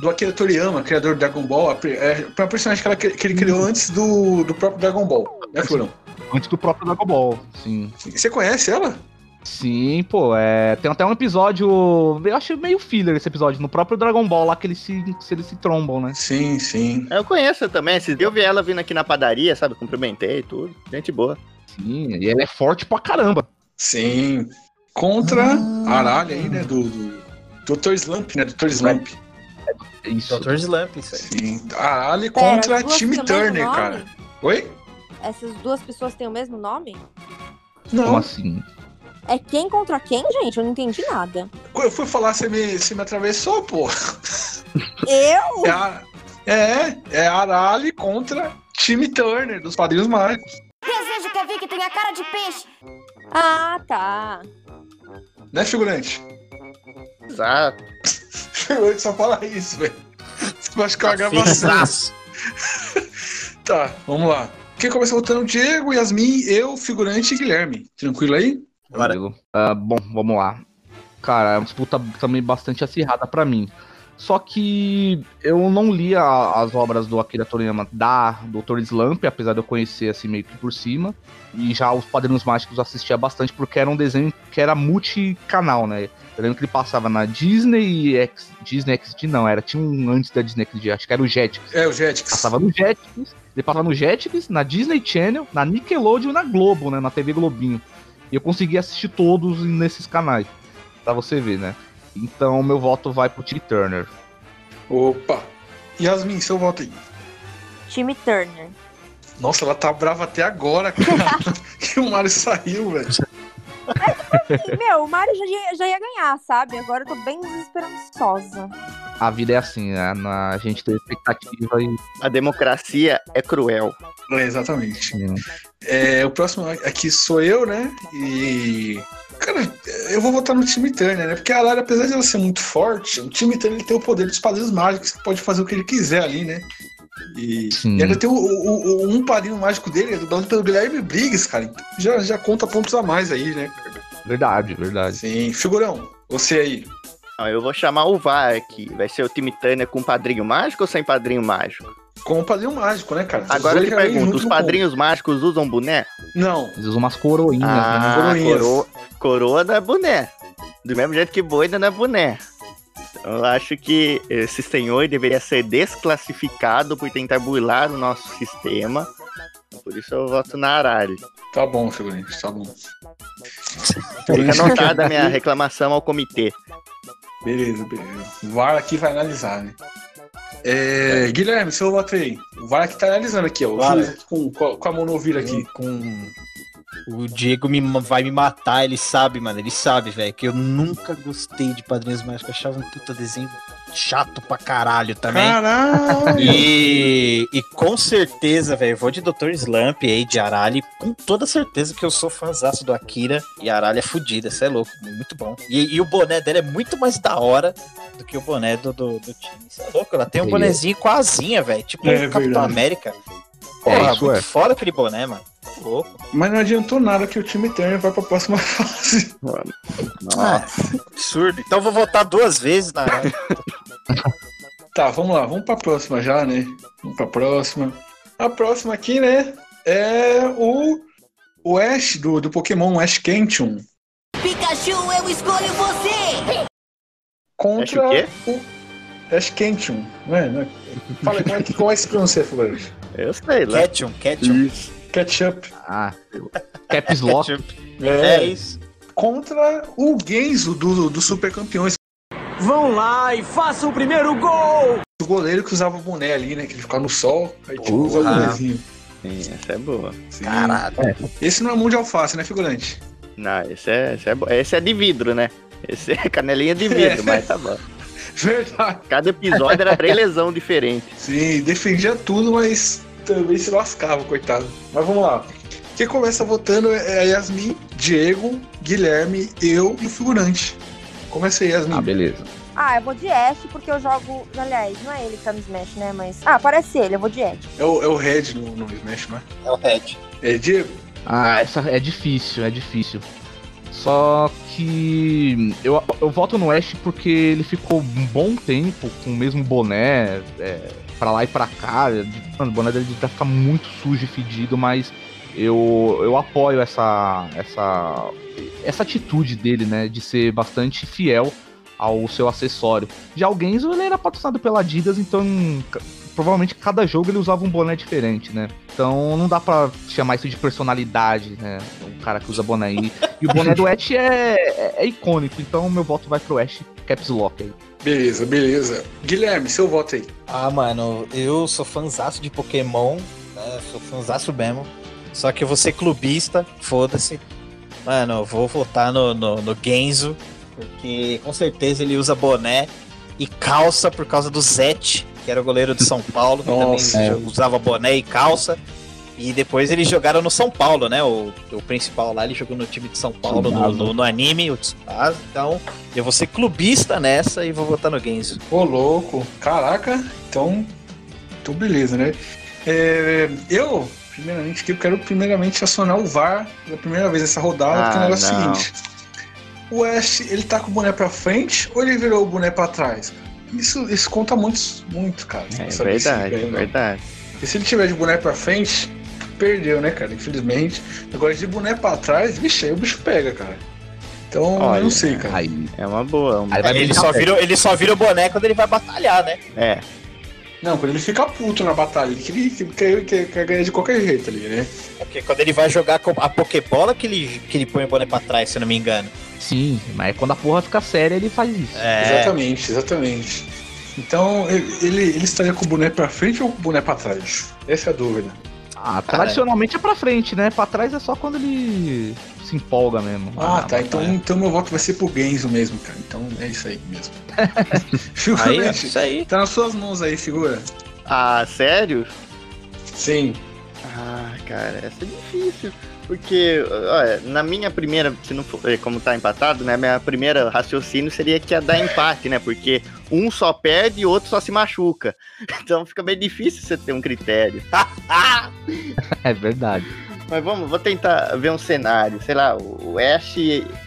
do Akira Toriyama, criador do Dragon Ball. É uma personagem que, ela, que ele criou antes do, do próprio Dragon Ball. Né, Furão?
Antes do próprio Dragon Ball, sim.
Você conhece ela?
Sim, pô, é. Tem até um episódio. Eu acho meio filler esse episódio. No próprio Dragon Ball lá que eles se, eles se trombam, né?
Sim, sim.
Eu conheço também. Eu vi ela vindo aqui na padaria, sabe? Cumprimentei e tudo. Gente boa.
Sim, e ela é forte pra caramba.
Sim. Contra a Arali aí, né? Do, do Dr. Slump, né? Dr. Slump.
Isso.
Dr. Slump, isso aí.
Sim. A Arali
Pera,
contra Timmy Turner, cara. Oi?
Essas duas pessoas têm o mesmo nome?
Como
Não.
assim?
É quem contra quem, gente? Eu não entendi nada.
Quando eu fui falar, você me, você me atravessou, pô.
Eu?
É, a, é, é Arali contra time Turner, dos Padrinhos Mágicos.
Desejo que a Vicky tenha cara de peixe.
Ah, tá.
Né, figurante?
Exato.
Figurante só fala isso, velho. Que é uma gravação? Tá, vamos lá. Quem começa votando? Diego, Yasmin, eu, figurante e Guilherme. Tranquilo aí?
Bora.
Ah, bom, vamos lá. Cara, é uma disputa também bastante acirrada pra mim. Só que eu não li a- as obras do Akira Toriyama da Dr. Slump, apesar de eu conhecer assim meio que por cima. E já os Padrinhos Mágicos eu assistia bastante porque era um desenho que era multicanal, né? Eu lembro que ele passava na Disney X, Disney XD não, era tinha um antes da Disney XD, acho que era o Jetix.
É, o Jetix.
Passava no Jetix, ele passava no Jetix, na Disney Channel, na Nickelodeon e na Globo, né? Na TV Globinho. E eu consegui assistir todos nesses canais. Pra você ver, né? Então meu voto vai pro Tim Turner.
Opa. Yasmin, seu voto aí.
Time Turner.
Nossa, ela tá brava até agora, cara. que o Mario saiu, velho.
E, meu, o Mario já ia, já ia ganhar, sabe? Agora eu tô bem desesperançosa.
A vida é assim, né? A gente tem expectativa e.
A democracia é cruel.
É, exatamente.
Hum,
É, o próximo aqui sou eu, né? E. Cara, eu vou votar no time Turner, né? Porque a Lara, apesar de ela ser muito forte, o time Turner ele tem o poder dos padrinhos mágicos, que pode fazer o que ele quiser ali, né? E, e ainda tem o, o- o- um padrinho mágico dele, é dublado pelo Guilherme Briggs, cara. Então já, já conta pontos a mais aí, né?
Verdade, verdade.
Sim. Figurão, você aí.
Não, eu vou chamar o VAR aqui. Vai ser o time Turner com padrinho mágico ou sem padrinho mágico?
Com o padrinho mágico, né, cara?
Agora eu te
vêm
pergunto, os padrinhos mágicos usam boné?
Não.
Eles usam umas coroinhas, né?
Ah,
coroinhas.
coroa, coroa não é boné. Do mesmo jeito que boina não é boné. Eu acho que esse senhor deveria ser desclassificado por tentar burlar o nosso sistema. Por isso eu voto na Aralho.
Tá bom, figurante, tá bom.
Fica anotada a minha reclamação ao comitê.
Beleza, beleza. O VAR aqui vai analisar, né? É, Guilherme, seu voto aí. O VAR aqui tá analisando aqui, ó. O aqui com, com a mão no ouvido aqui.
Com. O Diego me, vai me matar, ele sabe, mano. Ele sabe, velho, que eu nunca gostei de Padrinhos Mágicos. Eu achava um puta desenho chato pra caralho também.
Caralho!
E, e com certeza, velho, eu vou de Dr. Slump aí, de Arali, com toda certeza que eu sou fãzaço do Akira e a Arali é fodida, você é louco, muito bom. E, e o boné dela é muito mais da hora do que o boné do, do, do time. Você é louco, ela tem um bonezinho com a asinha, velho, tipo
É
o Capitão
verdade.
América.
É,
Porra,
isso
muito
é.
foda aquele boné, mano. Tá Louco.
Mas não adiantou nada que o time Turner vai pra próxima fase.
Ah, absurdo. Então eu vou votar duas vezes na.
Tá, vamos lá, vamos pra próxima já, né? Vamos pra próxima. A próxima aqui, né? É o. O Ash do, do Pokémon Ash Ketchum
Pikachu, eu escolho você!
contra
Ash o quê?
o Ash Ketchum, não é? Não é? Fala como é que, como é que se pronuncia?
Eu sei lá.
Ketchum, Ketchum.
Ketchup.
Ah, Caps Lock.
Ketchup. É isso.
Contra o Genzo do, do Super Campeões.
Vão lá e façam o primeiro gol!
O goleiro que usava o boné ali, né? Que ele ficava no sol, aí usar o bonézinho.
Sim, essa é boa.
Sim.
Caralho.
Esse não é mão de alface, né, figurante?
Não, esse é, esse é, esse é de vidro, né? Esse é canelinha de vidro, mas tá bom.
Verdade.
Cada episódio era três lesão diferente.
Sim, defendia tudo, mas também se lascava, coitado. Mas vamos lá. Quem começa votando é a Yasmin, Diego, Guilherme, eu e o figurante. Começa aí, Yasmin.
Ah, beleza.
Ah, eu vou de Ash porque eu jogo. Aliás, não é ele que tá no Smash, né? Mas. Ah, parece ele, eu vou de Ash.
É, o, é o Red no, no Smash, não é?
É o Red.
É Diego?
Ah, essa é difícil, é difícil. Só que eu, eu voto no Ash porque ele ficou um bom tempo com o mesmo boné, é, pra lá e pra cá. Mano, o boné dele vai ficar muito sujo e fedido, mas eu, eu apoio essa, essa, essa atitude dele, né, de ser bastante fiel ao seu acessório. Já o Genzo, ele era patrocinado pela Adidas, então provavelmente cada jogo ele usava um boné diferente, né? Então não dá pra chamar isso de personalidade, né? O cara que usa boné aí. E o boné do Ash é, é, é icônico, então meu voto vai pro Ash Caps Lock aí.
Beleza, beleza. Guilherme, seu voto aí.
Ah, mano, eu sou fanzaço de Pokémon, né? Sou fanzaço mesmo. Só que eu vou ser clubista, foda-se. Mano, eu vou votar no, no, no Genzo, porque com certeza ele usa boné e calça por causa do Zete, que era o goleiro de São Paulo, que
Nossa,
também
é.
usava boné e calça. E depois eles jogaram no São Paulo, né? O, o principal lá, ele jogou no time de São Paulo, no, no, no anime, o Tsubasa. Então, eu vou ser clubista nessa e vou votar no Genzo.
Ô, louco. Caraca, então. Então, beleza, né? É, eu, primeiramente, eu quero primeiramente acionar o VAR pela primeira vez nessa rodada, porque o
Ah,
negócio é o seguinte: o West, ele tá com o boné pra frente ou ele virou o boné pra trás? Isso, isso conta muito, muito, cara.
É verdade,
ganha
é verdade.
E se ele tiver de boné pra frente, perdeu, né, cara? Infelizmente. Agora, de boné pra trás, vixe, aí o bicho pega, cara. Então, eu
Olha,
não sei, cara.
Aí,
É uma boa. uma-
Aí
Ele só, vira, ele só vira o boné quando ele vai batalhar, né?
É,
Não, quando ele fica puto na batalha, ele quer, quer, ganhar de qualquer jeito ali, né?
É Porque quando ele vai jogar a Pokébola que ele, que ele põe o boné pra trás, se eu não me engano.
Sim, mas quando a porra fica séria, ele faz isso.
É.
Exatamente, exatamente. Então, ele, ele estaria com o boné pra frente ou com o boné pra trás? Essa é a dúvida.
Ah, tradicionalmente é pra frente, né? Pra trás é só quando ele se empolga mesmo.
Ah,
na
tá. Então,
batalha.
então meu voto vai ser pro Genzo mesmo, cara. Então é isso aí mesmo.
Aí,
Figurante,
isso aí.
tá nas suas mãos aí, figura.
Ah, sério?
Sim.
Ah, cara, essa é difícil. Porque, olha, na minha primeira, se não for, eh, como tá empatado, né? Minha primeira raciocínio seria que ia dar empate, né? Porque um só perde e o outro só se machuca. Então fica bem difícil você ter um critério.
É verdade.
Mas vamos, vou tentar ver um cenário. Sei lá, o Ash.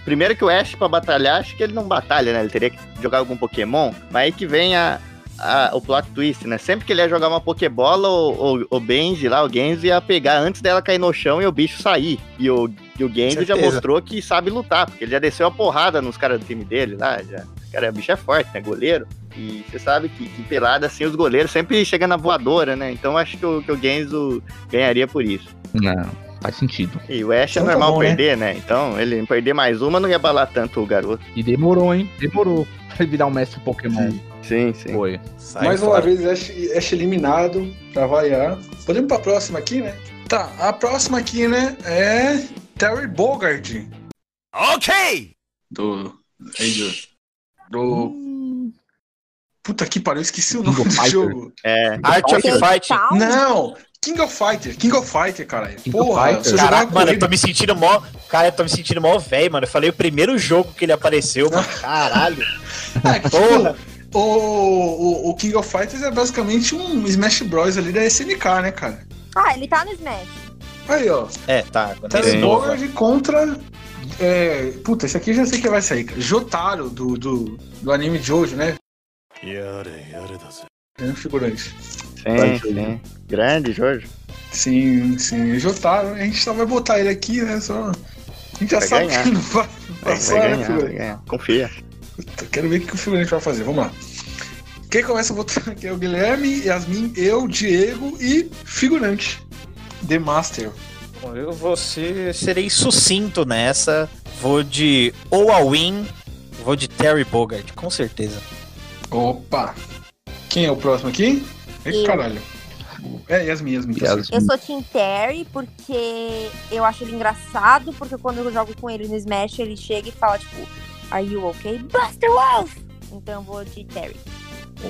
Primeiro que o Ash, pra batalhar, acho que ele não batalha, né? Ele teria que jogar algum Pokémon. Mas aí que vem a, a- o plot twist, né? Sempre que ele ia jogar uma Pokébola, o, o, o Benji lá, o Genzo, ia pegar antes dela cair no chão e o bicho sair. E o, e o Genzo já mostrou que sabe lutar, porque ele já desceu a porrada nos caras do time dele lá. Já. Cara, o bicho é forte, né? Goleiro. E você sabe que, que pelada, assim, os goleiros sempre chegam na voadora, né? Então acho que o, que o Genzo ganharia por isso.
Não, faz sentido.
E o Ash
Então
é
tá
normal
bom, né?
perder, né? Então, ele perder mais uma não ia abalar tanto o garoto.
E demorou, hein? Demorou pra ele virar um mestre Pokémon.
Sim, sim.
Foi.
Sai
Mais uma
fora.
vez, Ash, Ash eliminado, pra variar. Podemos pra próxima aqui, né? Tá, a próxima aqui, né, é Terry Bogard.
Ok!
Do. Do. Puta que pariu, esqueci o nome do
Fighter.
jogo.
É.
Art of Fight.
Não! King of Fighter, King of Fighter, caralho.
King
Porra,
Fighter.
Caraca,
com
mano, eu tô me sentindo mó. Cara, eu tô me sentindo mó velho, mano. Eu falei o primeiro jogo que ele apareceu, mano. Caralho.
Ah, que,
Porra.
tipo, o, o, o King of Fighters é basicamente um Smash Bros ali da SNK, né, cara?
Ah, ele tá no Smash.
Aí, ó.
É, tá.
Bogard contra. É, puta, esse aqui eu já sei que vai sair, cara. Jotaro, do, do, do anime de hoje, né? É um figurante.
Sim, sim. Grande, Jorge.
Sim, sim. Jotaro, a gente só vai botar ele aqui, né? Só. A gente já
Vai
sabe
ganhar.
que não vai
Vai,
passar,
vai
né,
ganhar, vai ganhar. Confia.
Quero ver o que o figurante vai fazer. Vamos lá. Quem começa a votar aqui é o Guilherme, Yasmin, eu, Diego e figurante. The Master.
Bom, Eu vou ser, serei sucinto nessa. Vou de ou a Win, vou de Terry Bogard, com certeza.
Opa! Quem é o próximo aqui? Eita,
Eu.
caralho. É, Yasmin, Yasmin. tá
Yasmin.
certo.
Eu sou Team Terry porque eu acho ele engraçado, porque quando eu jogo com ele no Smash, ele chega e fala, tipo, Are you okay? Buster Wolf! Então eu vou de Terry.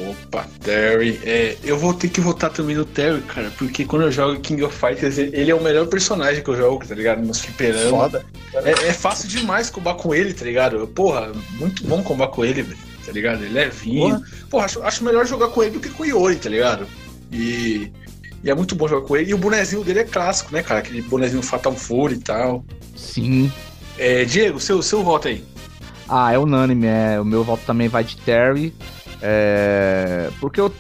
Opa, Terry. É, eu vou ter que votar também no Terry, cara, porque quando eu jogo King of Fighters, ele é o melhor personagem que eu jogo, tá ligado? Nos fliperama.
Foda.
É, é fácil demais combar com ele, tá ligado? Porra, muito bom combar com ele, velho, tá ligado? Ele é levinho. Porra, acho, acho melhor jogar com ele do que com o Iori, tá ligado? E, e é muito bom jogar com ele. E o bonezinho dele é clássico, né, cara? Aquele bonezinho Fatal Fury e tal.
Sim.
É, Diego, seu, seu voto aí.
Ah, é unânime. É. O meu voto também vai de Terry. É, porque eu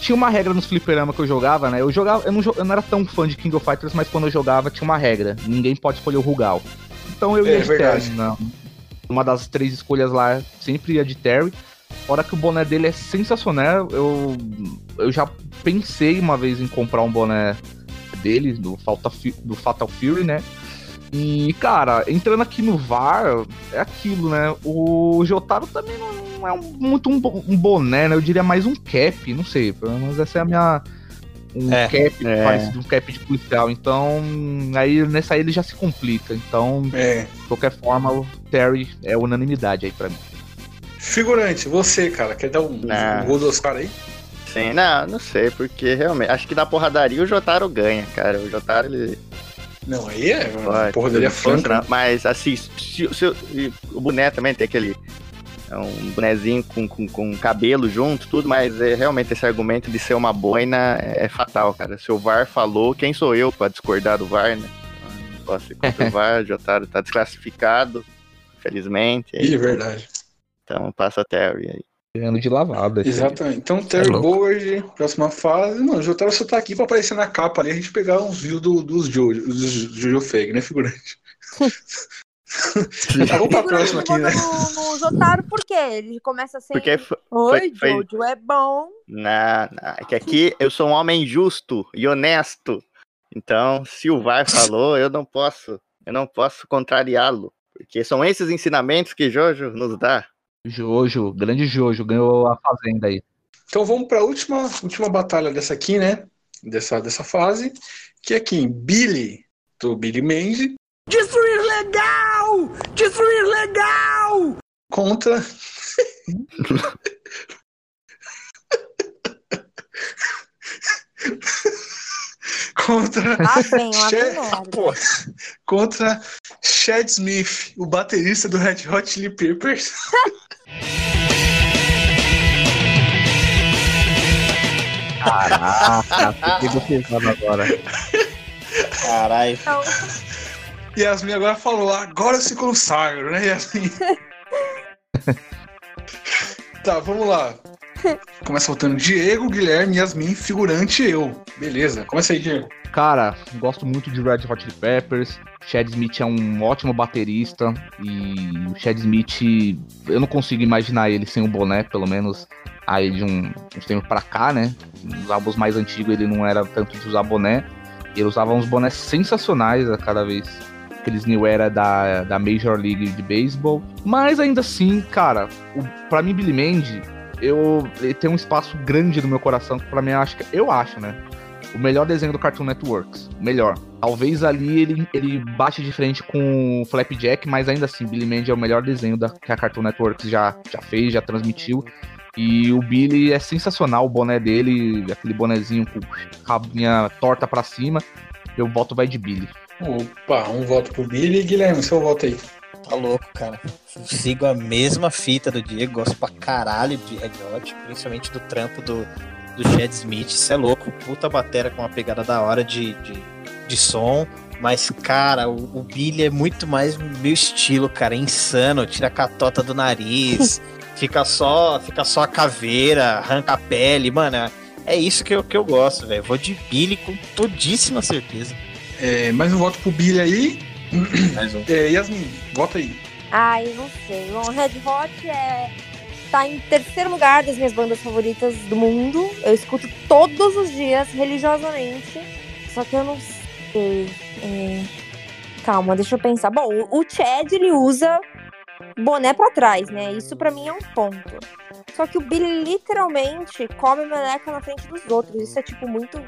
tinha uma regra nos fliperama que eu jogava, né? Eu jogava, eu não, eu não era tão fã de King of Fighters, mas quando eu jogava tinha uma regra. Ninguém pode escolher o Rugal. Então eu
É,
ia de
verdade.
Terry. Não. Uma das três escolhas lá sempre ia de Terry. Fora que o boné dele é sensacional. Eu, eu já pensei uma vez em comprar um boné dele, do, Falta, Fu- do Fatal Fury, né? E, cara, entrando aqui no VAR, é aquilo, né? O Jotaro também não é um- muito um, um boné, né? Eu diria mais um cap, não sei. Pelo menos essa é a minha, um
É.
cap
É.
parecido um cap de policial. Então, aí nessa aí ele já se complica. Então,
É.
de qualquer forma, o Terry é unanimidade aí pra mim.
Figurante, você, cara, quer dar um, um gol do Oscar aí?
Sim, não, não sei, porque realmente. Acho que na porradaria o Jotaro ganha, cara. O Jotaro ele.
Não, aí é
Pode,
porra dele é franca.
Mas assim, se, se- e o boné também tem aquele. É um bonezinho com, com, com cabelo junto, tudo, mas é, realmente esse argumento de ser uma boina é fatal, cara. Se o VAR falou, quem sou eu pra discordar do VAR, né? Posso ir contra o VAR, o Jotaro tá desclassificado, felizmente.
Ih, é verdade.
Então passa a Terry aí.
Ganhando de lavada.
Exatamente. Então, Terry
É louco.
Board, próxima fase. Mano, o Jotaro só tá aqui pra aparecer na capa ali, a gente pegar uns views do, dos Jojo, dos Jojo Feg, né, figurante? tá, vamos pra próxima aqui, né?
no, no Jotaro, por quê? Ele começa assim.
Porque foi,
Oi,
foi- foi-
Jojo, é bom.
Não, não, é que aqui eu sou um homem justo e honesto. Então, se o VAR falou, eu não posso, eu não posso contrariá-lo, porque são esses ensinamentos que Jojo nos dá.
Jojo, grande Jojo, ganhou a fazenda aí.
Então vamos pra última, última batalha dessa aqui, né? Dessa, dessa fase. Que é quem? Billy, do Billy Mandy,
Destruir legal! Destruir legal!
contra. contra. Pô, contra Chad Smith, o baterista do Red Hot Chili Peppers.
Caraca, pegou pesado agora.
Caralho.
Yasmin agora falou, agora eu se consagro, né, Yasmin? tá, vamos lá. Começa voltando Diego, Guilherme, Yasmin, figurante eu. Beleza, começa aí, Diego.
Cara, gosto muito de Red Hot Chili Peppers. Chad Smith é um ótimo baterista. E o Chad Smith, eu não consigo imaginar ele sem o boné, pelo menos aí de um, uns tempos pra cá, né? Nos álbuns mais antigos ele não era tanto de usar boné. Ele usava uns bonés sensacionais a cada vez. Aqueles New Era da, da Major League de Beisebol. Mas ainda assim, cara, o, pra mim, Billy Mandy, eu, ele tem um espaço grande no meu coração. que Pra mim, acho, que- eu acho, né? o melhor desenho do Cartoon Networks. Melhor. Talvez ali ele, ele bate de frente com o Flapjack, mas ainda assim, Billy Mandy é o melhor desenho da, que a Cartoon Networks já, já fez, já transmitiu. E o Billy é sensacional, o boné dele, aquele bonezinho com rabinha torta pra cima. Eu voto vai de Billy.
Opa, um voto pro Billy. Guilherme, seu voto aí.
Tá louco, cara. Sigo a mesma fita do Diego, gosto pra caralho de Red Hot, principalmente do trampo do, do Chad Smith. Isso é louco, puta batera com uma pegada da hora de, de, de som. Mas, cara, o, o Billy é muito mais meu estilo, cara. É insano, tira a catota do nariz, fica só fica só a caveira, arranca a pele. Mano, é- é isso que eu, que eu gosto, velho. Vou de Billy com todíssima certeza.
É, mais um voto pro Billy aí.
Mais um.
É, Yasmin, vota aí.
Ai, não sei. Bom, Red Hot é. Tá em terceiro lugar das minhas bandas favoritas do mundo. Eu escuto todos os dias, religiosamente. Só que eu não sei. É, Calma, deixa eu pensar. Bom, o Chad ele usa boné pra trás, né? Isso pra mim é um ponto. Só que o Billy literalmente come meleca na frente dos outros. Isso é tipo muito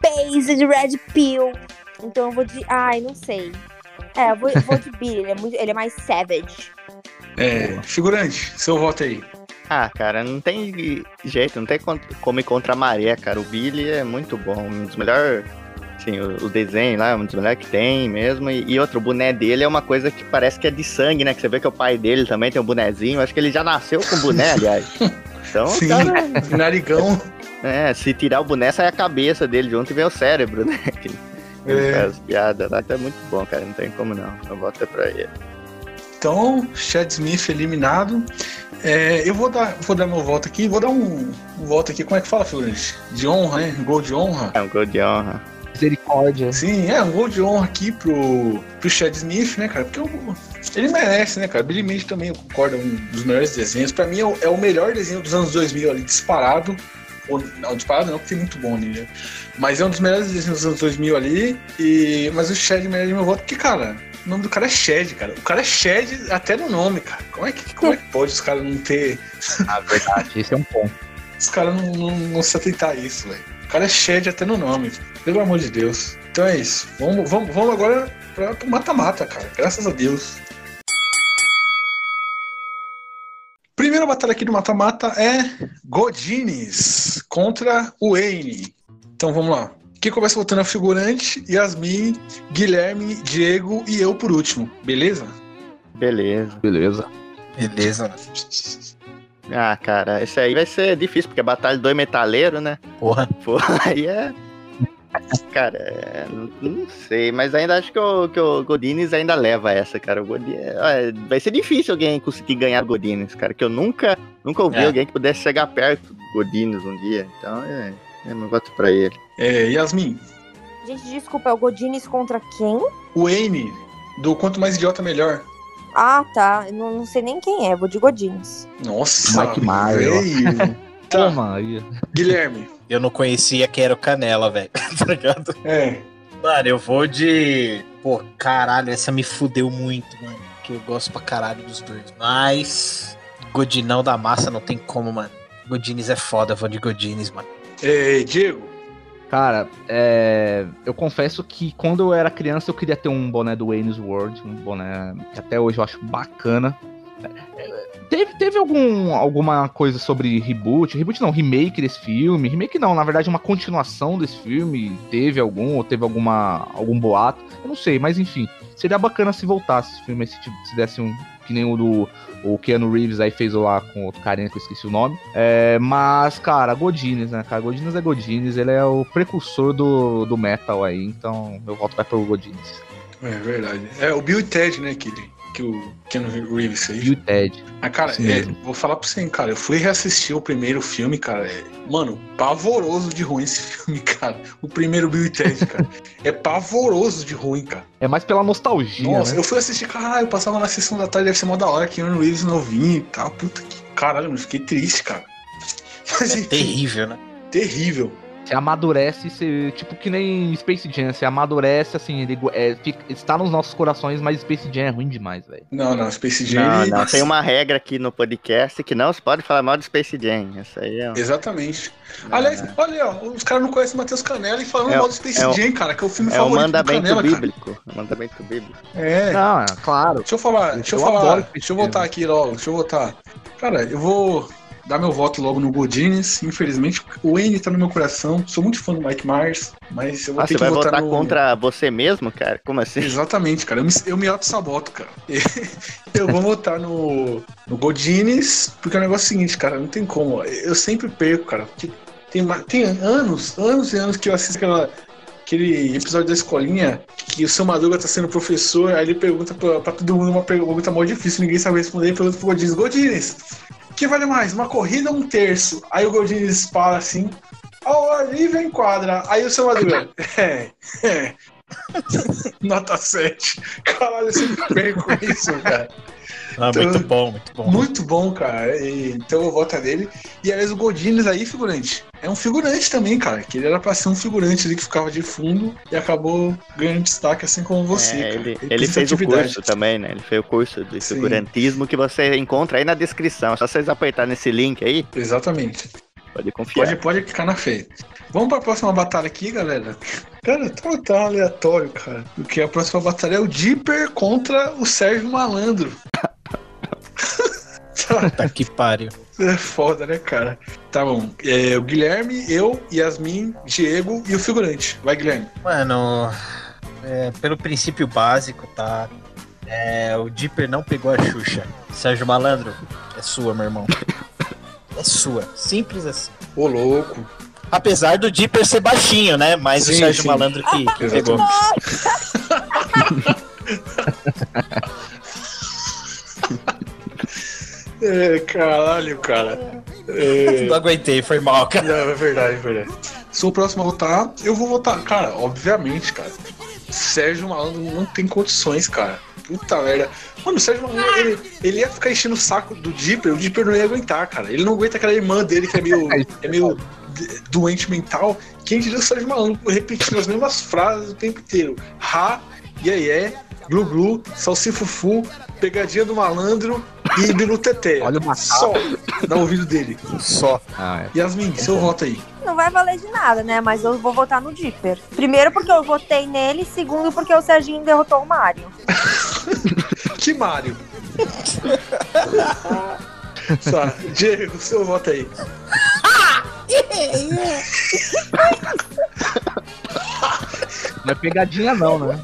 base de Red Pill. Então eu vou de. Ai, não sei. É, eu vou, eu vou de Billy. Ele é, muito, ele é mais savage.
É, figurante, seu voto aí.
Ah, cara, não tem jeito, não tem como ir contra a maré, cara. O Billy é muito bom, um dos melhores. Sim, o, o desenho lá é um dos melhores que tem mesmo. E, e outro, o boné dele é uma coisa que parece que é de sangue, né? Que você vê que o pai dele também tem um bonezinho. Acho que ele já nasceu com boné, aliás. Então,
Sim,
cara,
narigão.
é, se tirar o boné, sai a cabeça dele junto e vem o cérebro, né? Ele
É.
faz piada lá, então é muito bom, cara. Não tem como não. Eu voto é pra ele.
Então, Chad Smith eliminado. É, eu vou dar, vou dar meu voto aqui, vou dar um, um voto aqui, como é que fala, figurante? De honra, né? Gol de honra.
É um gol de honra.
Misericórdia.
Sim, é um gol de honra aqui pro, pro Chad Smith, né, cara? Porque eu- ele merece, né, cara? Billy Mandy também, eu concordo, é um dos melhores desenhos. Pra mim é o, é o melhor desenho dos anos 2000 ali, disparado. Não, disparado não, porque tem muito bom nele. né? Mas é um dos melhores desenhos dos anos 2000 ali. E, mas o Chad merece meu voto, porque, cara, o nome do cara é Shed, cara. O cara é Shed até no nome, cara. Como é que, como é que pode os caras não ter.
Na verdade, esse é um ponto.
Os caras não, não, não se atentar a isso, velho. O cara é Shed até no nome, pelo amor de Deus. Então é isso. Vamos, vamos, vamos agora pra, pro mata-mata, cara. Graças a Deus. Primeira batalha aqui do mata-mata é Godines contra o Wayne. Então vamos lá. Quem começa votando é o figurante, Yasmin, Guilherme, Diego e eu por último. Beleza?
Beleza.
Beleza.
Beleza.
Ah, cara, esse aí vai ser difícil, porque é batalha dois metaleiros, né?
Porra.
Porra, aí é. Cara, é, não, não sei, mas ainda acho que o, que o Godines ainda leva essa, cara. O Godines, é, vai ser difícil alguém conseguir ganhar o Godines, cara, que eu nunca, nunca ouvi
É.
alguém que pudesse chegar perto do Godines um dia. Então, é, é meu voto pra ele.
É, Yasmin,
Gente, desculpa, é o Godines contra quem?
o Wayne, do Quanto Mais Idiota Melhor.
Ah, tá. Eu não, não sei nem quem é, vou de Godines.
Nossa,
Mike
velho. Tá,
Toma aí.
Guilherme.
Eu não conhecia que era o Canela, velho. tá ligado?
É,
Mano, eu vou de. Pô, caralho, essa me fudeu muito, mano. Que eu gosto pra caralho dos dois. Mas. Godinão da massa não tem como, mano. Godines é foda, eu vou de Godines, mano.
é, Diego.
Cara, é, eu confesso que quando eu era criança eu queria ter um boné do Wayne's World, um boné que até hoje eu acho bacana. Teve, teve algum, alguma coisa sobre reboot? Reboot não, remake desse filme. Remake não, na verdade, uma continuação desse filme. Teve algum, ou teve alguma, algum boato. Eu não sei, mas enfim. Seria bacana se voltasse esse filme, se, se desse um. Que nem o do. O Keanu Reeves aí fez lá com outro carinha que eu esqueci o nome. É, mas, cara, Godines, né, cara? Godines é Godines, ele é o precursor do, do metal aí, então meu voto vai pro Godines.
É verdade. É o Bill e Ted, né, que, que o Keanu Reeves fez.
E o Ted.
Ah, cara,
Isso
é, vou falar pra você, hein, cara. Eu fui reassistir o primeiro filme, cara. É, mano, pavoroso de ruim esse filme, cara. O primeiro Bill e Ted, cara. é pavoroso de ruim, cara.
É mais pela nostalgia,
Nossa,
né?
eu fui assistir, caralho, eu passava na sessão da tarde, deve ser mó da hora, Keanu Reeves novinho e tal. Puta que caralho, mano, fiquei triste, cara. Mas
É
enfim,
terrível, né?
terrível.
Você amadurece, você, tipo que nem Space Jam, você amadurece, assim, ele é, fica- está nos nossos corações, mas Space Jam é ruim demais, velho.
Não, não, Space Jam.
Não,
ele-
não, tem uma regra aqui no podcast que não se pode falar mal de Space Jam. Essa aí é.
Exatamente. Aliás, olha aí, ó, os caras não conhecem Matheus Canela e falando
É o-
mal do Space
é o-
Jam, cara, que é o filme
É o
favorito do
mandamento
Canela, cara.
bíblico. É o mandamento bíblico.
É.
Não, é claro.
Deixa eu falar, deixa eu,
Eu
falar, deixa eu voltar aqui logo, deixa eu voltar. Cara, eu vou dar meu voto logo no Godines, infelizmente. O Wayne tá no meu coração, sou muito fã do Mike Myers, mas eu vou
Ah,
ter
você
que
vai
votar
votar
no...
contra você mesmo, cara? Como assim?
Exatamente, cara, eu me, eu me auto-saboto, cara. eu vou votar no, no Godines, porque é o negócio seguinte, cara, não tem como. Eu sempre perco, cara, porque tem, tem anos, anos e anos que eu assisto aquela, aquele episódio da escolinha que o seu Madruga tá sendo professor, aí ele pergunta pra, pra todo mundo uma pergunta mó difícil, ninguém sabe responder, ele pergunta pro Godines, o que vale mais, uma corrida ou um terço? Aí o Godines fala assim, ao ar livre em quadra. Aí o seu Madruga, é, é. Nota 7. Caralho, eu sempre perco isso, cara.
Ah,
Então-
muito bom, muito bom.
Muito bom, cara. E- então eu voto nele. E aliás, o Godines aí, figurante. É um figurante também, cara. Que ele era pra ser um figurante ali que ficava de fundo e acabou ganhando destaque, assim como você.
É,
cara.
ele,
tem
ele fez o curso também, né? Ele fez o curso de
Sim.
figurantismo que você encontra aí na descrição. Só vocês apertar nesse link aí,
Exatamente.
pode confiar.
Pode, pode ficar na fé. Vamos pra próxima batalha aqui, galera. Cara, tá, tá aleatório, cara. Porque a próxima batalha é o Dipper contra o Sérgio Malandro. Tá
que pariu.
é foda, né, cara? Tá bom. É, o Guilherme, eu, Yasmin, Diego e o figurante. Vai, Guilherme.
Mano, é, pelo princípio básico, tá? É, o Dipper não pegou a Xuxa. Sérgio Malandro, é sua, meu irmão. É sua. Simples assim.
Ô, louco.
Apesar do Dipper ser baixinho, né? Mas
Sim,
o Sérgio
sim.
Malandro que, que pegou.
É, caralho, cara. É...
Não aguentei, foi mal, cara.
Não, é verdade, é verdade. Sou o próximo a votar. Eu vou votar, cara, obviamente, cara. Sérgio Malandro não tem condições, cara. Puta merda. Mano, o Sérgio Malandro, ele, ele ia ficar enchendo o saco do Dipper, o Dipper não ia aguentar, cara. Ele não aguenta aquela irmã dele que é meio, é meio doente mental. Quem diria o Sérgio Malandro repetindo as mesmas frases o tempo inteiro. Ha, iê, glu glu, salsifufu, pegadinha do malandro e bilu teté.
Olha o macaco.
Só no ouvido dele.
Só.
Ah, é.
Yasmin, seu voto aí.
não vai valer de nada, né? Mas eu vou votar no Dipper. Primeiro porque eu votei nele, segundo porque o Serginho derrotou o Mario.
que Mario? Só, Diego, seu voto aí.
Não é pegadinha não, né?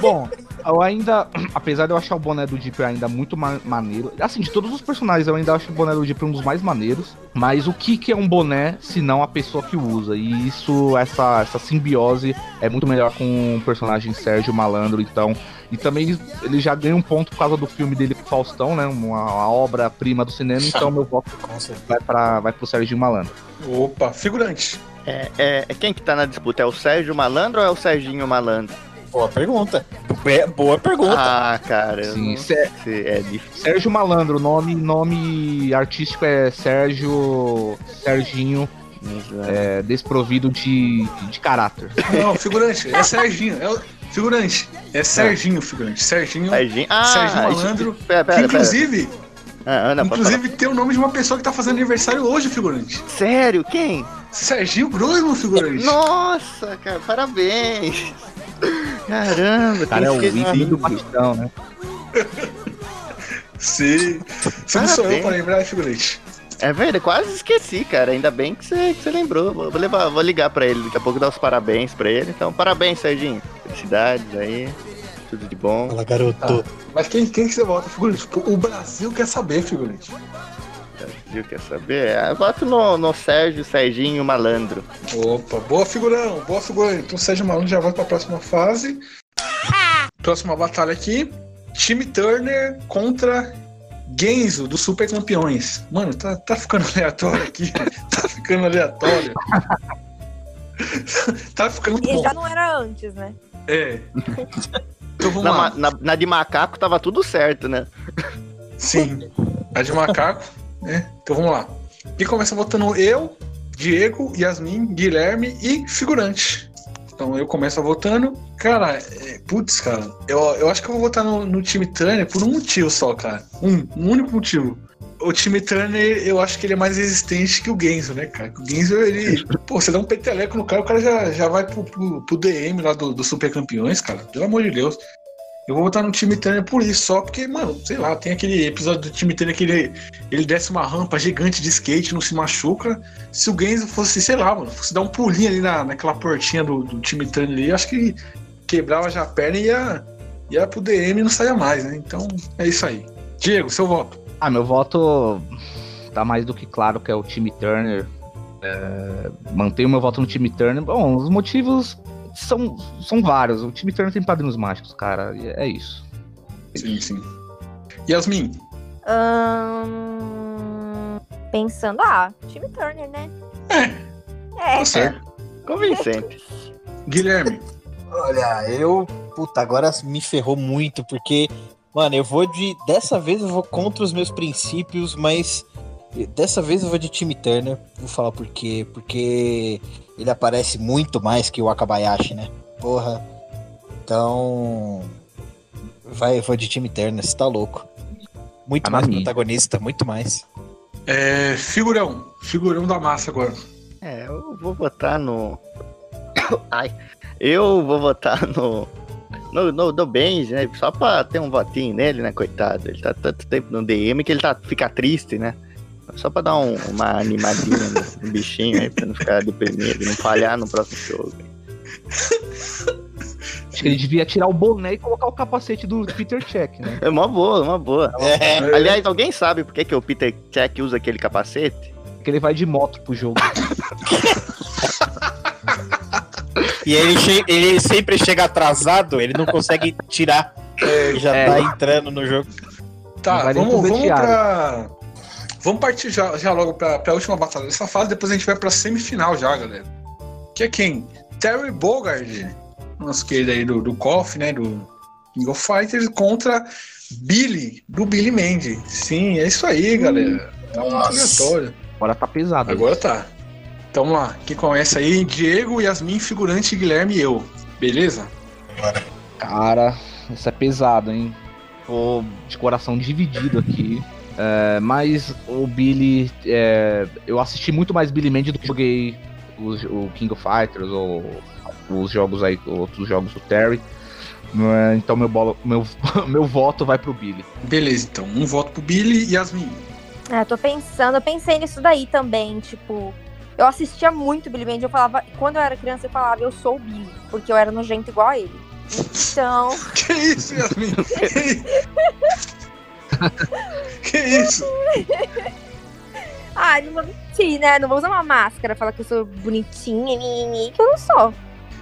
Bom, eu ainda, apesar de eu achar o boné do Dipper ainda muito ma maneiro, assim, de todos os personagens eu ainda acho o boné do Dipper um dos mais maneiros, mas o que, que é um boné se não a pessoa que usa? E isso, essa, essa simbiose é muito melhor com o personagem Sérgio Malandro, então, e também ele, ele já ganha um ponto por causa do filme dele com o Faustão, né, uma, uma obra-prima do cinema, então meu voto vai, pra, vai pro Sérgio Malandro.
Opa, figurante.
É, é, é quem que tá na disputa? É o Sérgio Malandro ou é o Serginho Malandro?
Boa pergunta. Boa pergunta.
Ah, cara.
Sim,
não
Sé-
é difícil.
Sérgio Malandro, nome, nome artístico é Sérgio Serginho, é, desprovido de, de caráter.
Não, figurante, é Serginho. É o figurante. É Serginho, figurante. Serginho.
Serginho. Ah,
Serginho Malandro.
pera, pera,
que inclusive,
Ah, Ana,
inclusive tem o nome de uma pessoa que tá fazendo aniversário hoje, figurante.
Sério? Quem?
Serginho Groisman, figurante.
Nossa, cara, parabéns. Caramba,
Cara, é o ícone do Batistão, né?
Sim. Você não sou eu pra lembrar, figurante.
É verdade, quase esqueci, cara. Ainda bem que você, que você lembrou. Vou, vou levar, vou ligar pra ele, daqui a pouco dar os parabéns pra ele. Então, parabéns, Serginho. Felicidades aí. Tudo de bom.
Fala, garoto.
Mas quem, quem que você vota, figurante? O Brasil quer saber, figurante.
Viu, quer saber? Ah, Eu voto no, no Sérgio, Serginho Malandro.
Opa, boa figurão, boa figurante. Então, Sérgio Malandro já vai pra próxima fase. Próxima batalha aqui: time Turner contra Genzo dos Super Campeões. Mano, tá, tá ficando aleatório aqui. tá ficando aleatório. tá ficando
E
bom.
já não era antes, né?
É. Então vamos
Na,
lá.
na- na de macaco tava tudo certo, né?
Sim. A de macaco, né? Então vamos lá. E começa votando eu, Diego, Yasmin, Guilherme e figurante. Então eu começo votando. Cara, é, putz, cara, eu, eu acho que eu vou votar no, no time Turner por um motivo só, cara. Um, um único motivo. O time Turner, eu acho que ele é mais resistente que o Genzo, né, cara? O Genzo, ele. Pô, você dá um peteleco no cara, o cara já, já vai pro, pro, pro DM lá do, do Super Campeões, cara. Pelo amor de Deus. Eu vou botar no time Turner por isso, só porque, mano, sei lá, tem aquele episódio do time Turner que ele, ele desce uma rampa gigante de skate, não se machuca. Se o Genzo fosse, sei lá, mano, fosse dar um pulinho ali na, naquela portinha do, do time Turner ali, eu acho que quebrava já a perna e ia, ia pro DM e não saia mais, né? Então, é isso aí. Diego, seu voto.
Ah, meu voto tá mais do que claro que é o time Turner. É, mantenho meu voto no time Turner. Bom, os motivos são, são vários. O time Turner tem padrinhos mágicos, cara. e é isso.
Sim, sim. Yasmin,
pensando, ah, time Turner, né? É.
tá certo.
Convincente.
Guilherme,
Olha, eu. Puta, agora me ferrou muito, porque. Mano, eu vou de. Dessa vez eu vou contra os meus princípios, mas. Dessa vez eu vou de time Turner. Vou falar por quê. Porque ele aparece muito mais que o Akabayashi, né? Porra. Então. Vai, eu vou de time Turner, você tá louco. Muito
Tá
mais protagonista, muito mais.
é, figurão. Figurão da massa agora.
É, eu vou votar no. Ai. Eu vou votar no. No, no, no Benji, né? Só pra ter um votinho nele, né, coitado? Ele tá tanto tempo no DM que ele tá, fica triste, né? Só pra dar um- uma animadinha no, no bichinho aí, pra não ficar deprimido, não falhar no próximo jogo.
Acho que ele devia tirar o boné e colocar o capacete do Peter Check, né?
É uma boa, uma boa.
É,
Aliás, alguém sabe por que, que o Peter Check usa aquele capacete?
Porque ele vai de moto pro jogo.
E ele, che- ele sempre chega atrasado, ele não consegue tirar. Ele já
É.
tá entrando no jogo.
Tá,
nem
vamos, vamos pra. Vamos partir já, já logo pra, pra última batalha dessa fase, depois a gente vai pra semifinal já, galera. Que é quem? Terry Bogard, nosso querido aí do, do KOF, né? Do King of Fighters, contra Billy, do Billy Mandy. Sim, é isso aí, galera. Tá muito aleatório.
Agora tá pesado.
Agora tá. Então vamos lá. Quem começa aí? Diego, Yasmin, figurante, Guilherme e eu. Beleza?
Cara, isso é pesado, hein? Tô de coração dividido aqui. É, mas o Billy. é, eu assisti muito mais Billy Mandy do que joguei os- o King of Fighters ou os jogos aí, outros jogos do Terry. É, Então meu, bola, meu, meu voto vai pro Billy.
Beleza, então. Um voto pro Billy e Yasmin.
É, tô pensando, eu pensei nisso daí também, tipo. Eu assistia muito Billy Mandy, eu falava, quando eu era criança, eu falava, eu sou o Billy, porque eu era nojento igual a ele. Então,
Que isso, Yasmin? que isso?
ai, não vou mentir, né? Não vou usar uma máscara, falar que eu sou bonitinha, que eu não sou.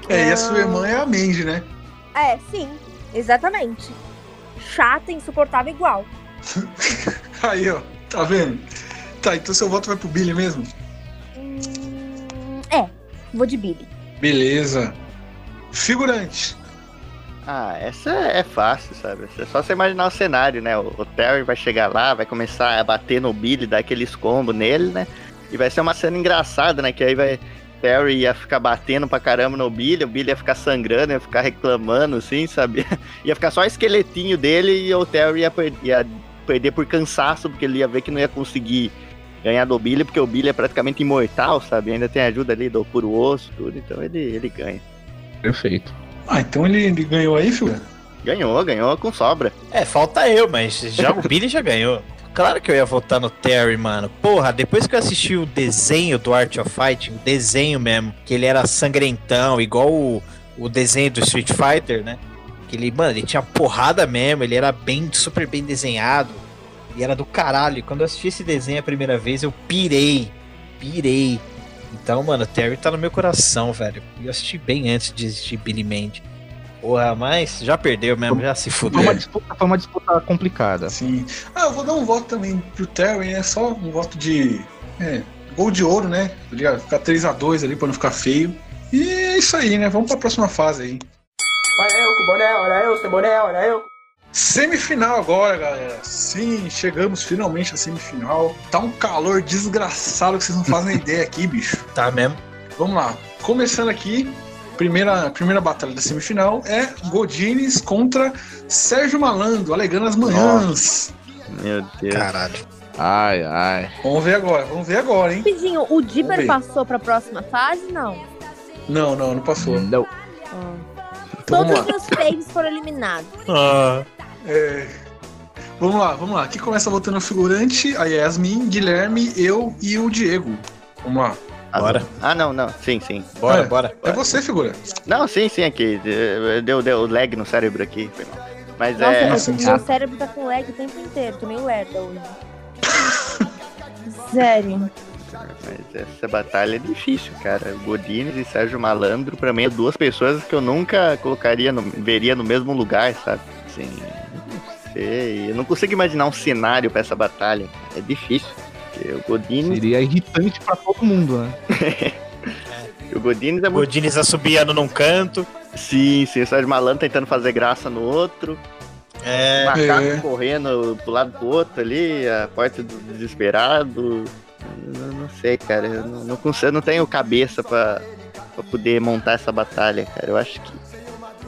É, e a sua irmã é a Mandy, né?
É, sim, exatamente. Chata, insuportável igual.
Aí, ó. Tá vendo? Tá, então seu voto vai pro Billy mesmo?
É, vou de Billy.
Beleza. Figurante.
Ah, essa é fácil, sabe? É só você imaginar o cenário, né? O, o Terry vai chegar lá, vai começar a bater no Billy, dar aqueles combos nele, né? E vai ser uma cena engraçada, né? Que aí vai. Terry ia ficar batendo pra caramba no Billy, o Billy ia ficar sangrando, ia ficar reclamando, assim, sabe? Ia ficar só o esqueletinho dele e o Terry ia, per- ia perder por cansaço, porque ele ia ver que não ia conseguir ganhar do Billy, porque o Billy é praticamente imortal, sabe? Ainda tem ajuda ali do puro osso, tudo, então ele, ele ganha.
Perfeito.
Ah, então ele, ele ganhou aí, filho?
Ganhou, ganhou com sobra.
É, falta eu, mas já o Billy já ganhou. Claro que eu ia votar no Terry, mano. Porra, depois que eu assisti o desenho do Art of Fighting, o desenho mesmo, que ele era sangrentão, igual o, o desenho do Street Fighter, né? Que ele, mano, ele tinha porrada mesmo, ele era bem, super bem desenhado. E era do caralho. Quando eu assisti esse desenho a primeira vez, eu pirei. Pirei. Então, mano, o Terry tá no meu coração, velho. Eu assisti bem antes de assistir Billy Mandy. Porra, mas já perdeu mesmo, já se
Foi
fudeu.
uma disputa, foi uma disputa complicada.
Sim. Ah, eu vou dar um voto também pro Terry, é só um voto de. É, gol de ouro, né? Tá ligado? Ficar 3x2 ali pra não ficar feio. E é isso aí, né? Vamos pra próxima fase aí.
Olha eu com boné, olha eu sem boné, olha eu.
Semifinal agora, galera. Sim, chegamos finalmente à semifinal. Tá um calor desgraçado que vocês não fazem ideia aqui, bicho.
Tá mesmo.
Vamos lá. Começando aqui, primeira, primeira batalha da semifinal é Godines contra Sérgio Malandro, alegando as manhãs.
Meu Deus.
Caralho.
Ai, ai.
Vamos ver agora, vamos ver agora, hein?
Rapidinho, o
ver.
passou pra próxima fase? Não.
Não, não, não passou.
Não.
Então vamos
Todos os faves foram eliminados.
Ah,
É, Vamos lá, vamos lá. Aqui começa votando o figurante, a Yasmin, Guilherme, eu e o Diego. Vamos lá.
Bora.
Ah, não, não. Sim, sim.
bora,
É.
bora.
É você, figura.
Não, sim, sim, aqui. Deu, deu lag no cérebro aqui. Foi mal. Mas
Nossa,
é.
Nossa,
meu, cérebro tá com lag o tempo inteiro. Tô meio lerda hoje. Sério.
Mas essa batalha é difícil, cara. Godines e Sérgio Malandro, pra mim, é duas pessoas que eu nunca colocaria, no, veria no mesmo lugar, sabe? Assim, Eu não consigo imaginar um cenário pra essa batalha. É difícil. Porque O
Seria irritante pra todo mundo, né?
o Godines é muito.
Godines assobiando num canto.
Sim, sim, o Sérgio Malandro tentando fazer graça no outro.
É.
macaco
É.
correndo pro lado do outro ali, a porta do desesperado. Eu não sei, cara. Eu não, não consigo, eu não tenho cabeça pra, pra poder montar essa batalha, cara. Eu acho que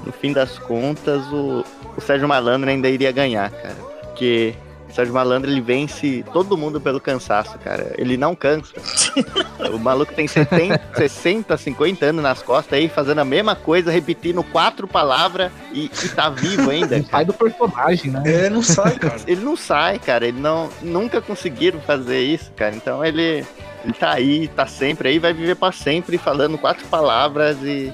no fim das contas o, o Sérgio Malandro ainda iria ganhar, cara. Porque o Sérgio Malandro ele vence todo mundo pelo cansaço, cara. Ele não cansa. o maluco tem 70, 60, 50 anos nas costas aí, fazendo a mesma coisa, repetindo quatro palavras e, e tá vivo ainda.
Não sai do personagem, né?
É, não sai, cara.
Ele não sai, cara. Ele não nunca conseguiram fazer isso, cara. Então ele ele tá aí, tá sempre aí, vai viver pra sempre falando quatro palavras e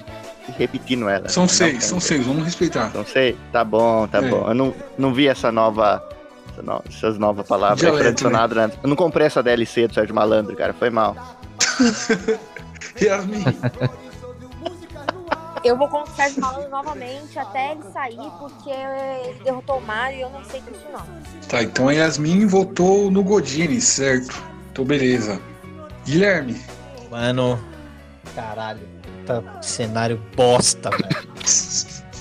repetindo elas.
São seis, são seis, vamos respeitar.
Não sei. Tá bom, tá
É.
bom. Eu não, não vi essa nova essa no- essas novas palavras
Dialeto,
antes. Eu não comprei essa DLC do Sérgio Malandro, cara. Foi mal.
Yasmin,
Eu vou com o Sérgio Malandro novamente até ele sair, porque ele derrotou o Mario e eu não sei disso não.
tá, então a Yasmin votou no Godines, certo? Então beleza. Guilherme,
Mano. Caralho. Tá cenário bosta, velho.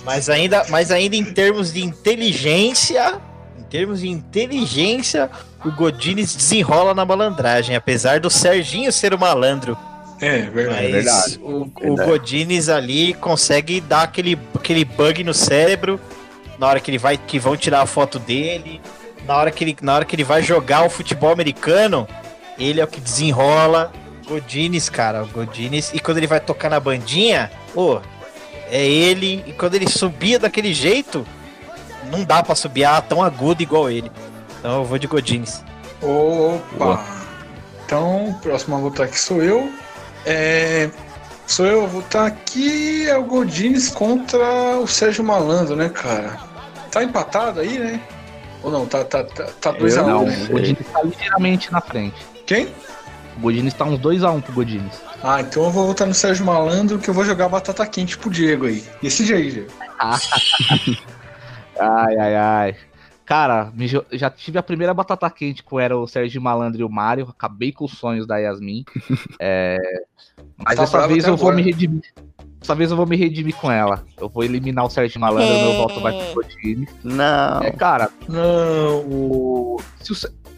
Mas ainda, mas ainda em termos de inteligência. Em termos de inteligência, o Godines desenrola na malandragem. Apesar do Serginho ser o malandro.
é, verdade.
Mas
verdade.
o, o. Godines ali consegue dar aquele, aquele bug no cérebro na hora que ele vai que vão tirar a foto dele. na hora que ele, na hora que ele vai jogar o futebol americano, ele é o que desenrola. Godines, cara, o Godines. E quando ele vai tocar na bandinha, pô, é ele. E quando ele subia daquele jeito, não dá pra subir tão agudo igual ele. Então eu vou de Godines.
Opa! Então, o próximo a votar aqui sou eu. É, sou eu a votar aqui é o Godines contra o Sérgio Malandro, né, cara? Tá empatado aí, né? Ou não? Tá 2x1, tá, tá, tá dois a um,
não,
né?
o Godines tá ligeiramente na frente.
Quem?
O Godines tá uns 2x1 pro Godines.
Ah, então eu vou votar no Sérgio Malandro que eu vou jogar batata quente pro Diego aí. Decide aí, Diego.
ai, ai, ai. Cara, já tive a primeira batata quente com era o Sérgio Malandro e o Mário. Acabei com os sonhos da Yasmin. É, Mas
Tá
dessa vez eu vou
agora.
me redimir. Dessa vez eu vou me redimir com ela. Eu vou eliminar o Sérgio Malandro, meu voto vai pro Godines.
Não.
É, cara,
Não.
o. se o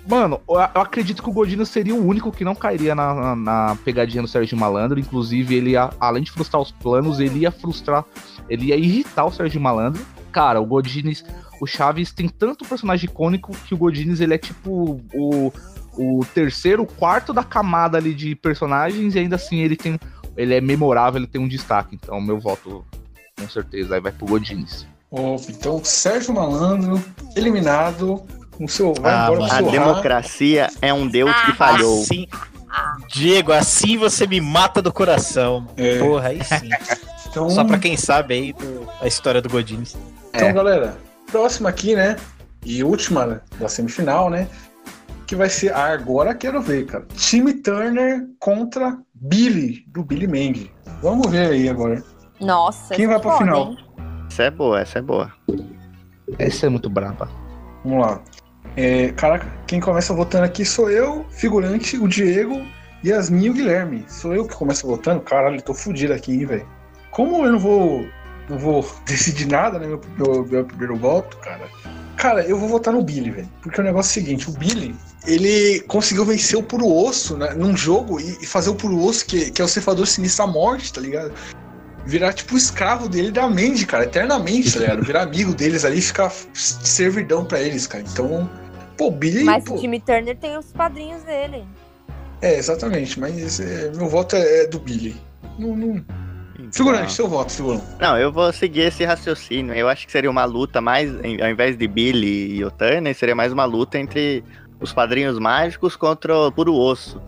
Mano, eu acredito que o Godinho seria o único que não cairia na, na- na pegadinha do Sérgio Malandro. Inclusive, ele ia, além de frustrar os planos, ele ia frustrar, ele ia irritar o Sérgio Malandro. Cara, o Godines, o Chaves tem tanto personagem icônico que o Godines ele é tipo o, o terceiro, quarto da camada ali de personagens e ainda assim ele tem, ele é memorável, ele tem um destaque. Então, meu voto com certeza aí vai pro Godines.
Opa, então, Sérgio Malandro, eliminado. O seu, vai
Ah,
embora
A
seu
democracia é um Deus que falhou.
Assim, Diego, assim você me mata do coração.
É.
Porra, aí sim.
Então,
Só pra quem sabe aí do- a história do Godines.
Então,
É.
galera, próxima aqui, né? E última né, da semifinal, né? Que vai ser ah, agora quero ver, cara. Time Turner contra Billy, do Billy Mandy. Vamos ver aí agora.
Nossa.
Quem vai pra
foda,
final?
hein?
Essa é boa, essa é boa.
Essa é muito braba.
Vamos lá. É, caraca, quem começa votando aqui sou eu, figurante, o Diego, Yasmin e o Guilherme. Sou eu que começo votando? Caralho, tô fudido aqui, hein, velho. Como eu não vou. Não vou decidir nada, né? Meu, meu, meu primeiro voto, cara. Cara, eu vou votar no Billy, velho. Porque o negócio é o seguinte, o Billy, ele conseguiu vencer o puro osso né, num jogo e, e fazer o puro osso, que, que é o cefador sinistro à morte, tá ligado? Virar tipo escravo dele da Mandy, cara, eternamente, tá ligado? Virar amigo deles ali ficar servidão pra eles, cara. Então, pô, Billy.
Mas
pô,
o time Turner tem os padrinhos dele.
É, exatamente, mas é, meu voto é, é do Billy. Não, não... Figurante, seu voto, figurante.
Não, eu vou seguir esse raciocínio. Eu acho que seria uma luta mais, em- ao invés de Billy e o Turner, seria mais uma luta entre os padrinhos mágicos contra o puro osso.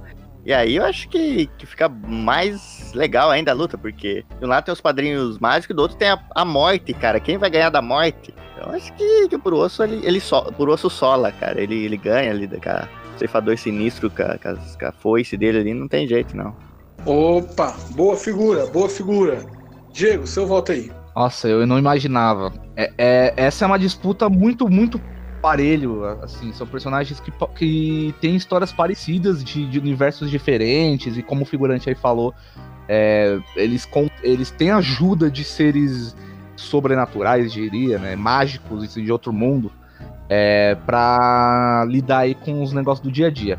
E aí eu acho que, que fica mais legal ainda a luta, porque de um lado tem os padrinhos mágicos e do outro tem a, a morte, cara. Quem vai ganhar da morte? Eu acho que, que o puro osso, ele, ele so, sola, cara. Ele, ele ganha ali, com a ceifador sinistro, com a, com a foice dele ali, não tem jeito, não.
Opa, boa figura, boa figura. Diego, seu voto aí.
Nossa, eu não imaginava. É, é- essa é uma disputa muito, muito parelho. Assim, são personagens que, que têm histórias parecidas de, de universos diferentes, e como o figurante aí falou, é, eles, eles têm ajuda de seres sobrenaturais, diria, né? Mágicos e de outro mundo, é, pra lidar aí com os negócios do dia a dia.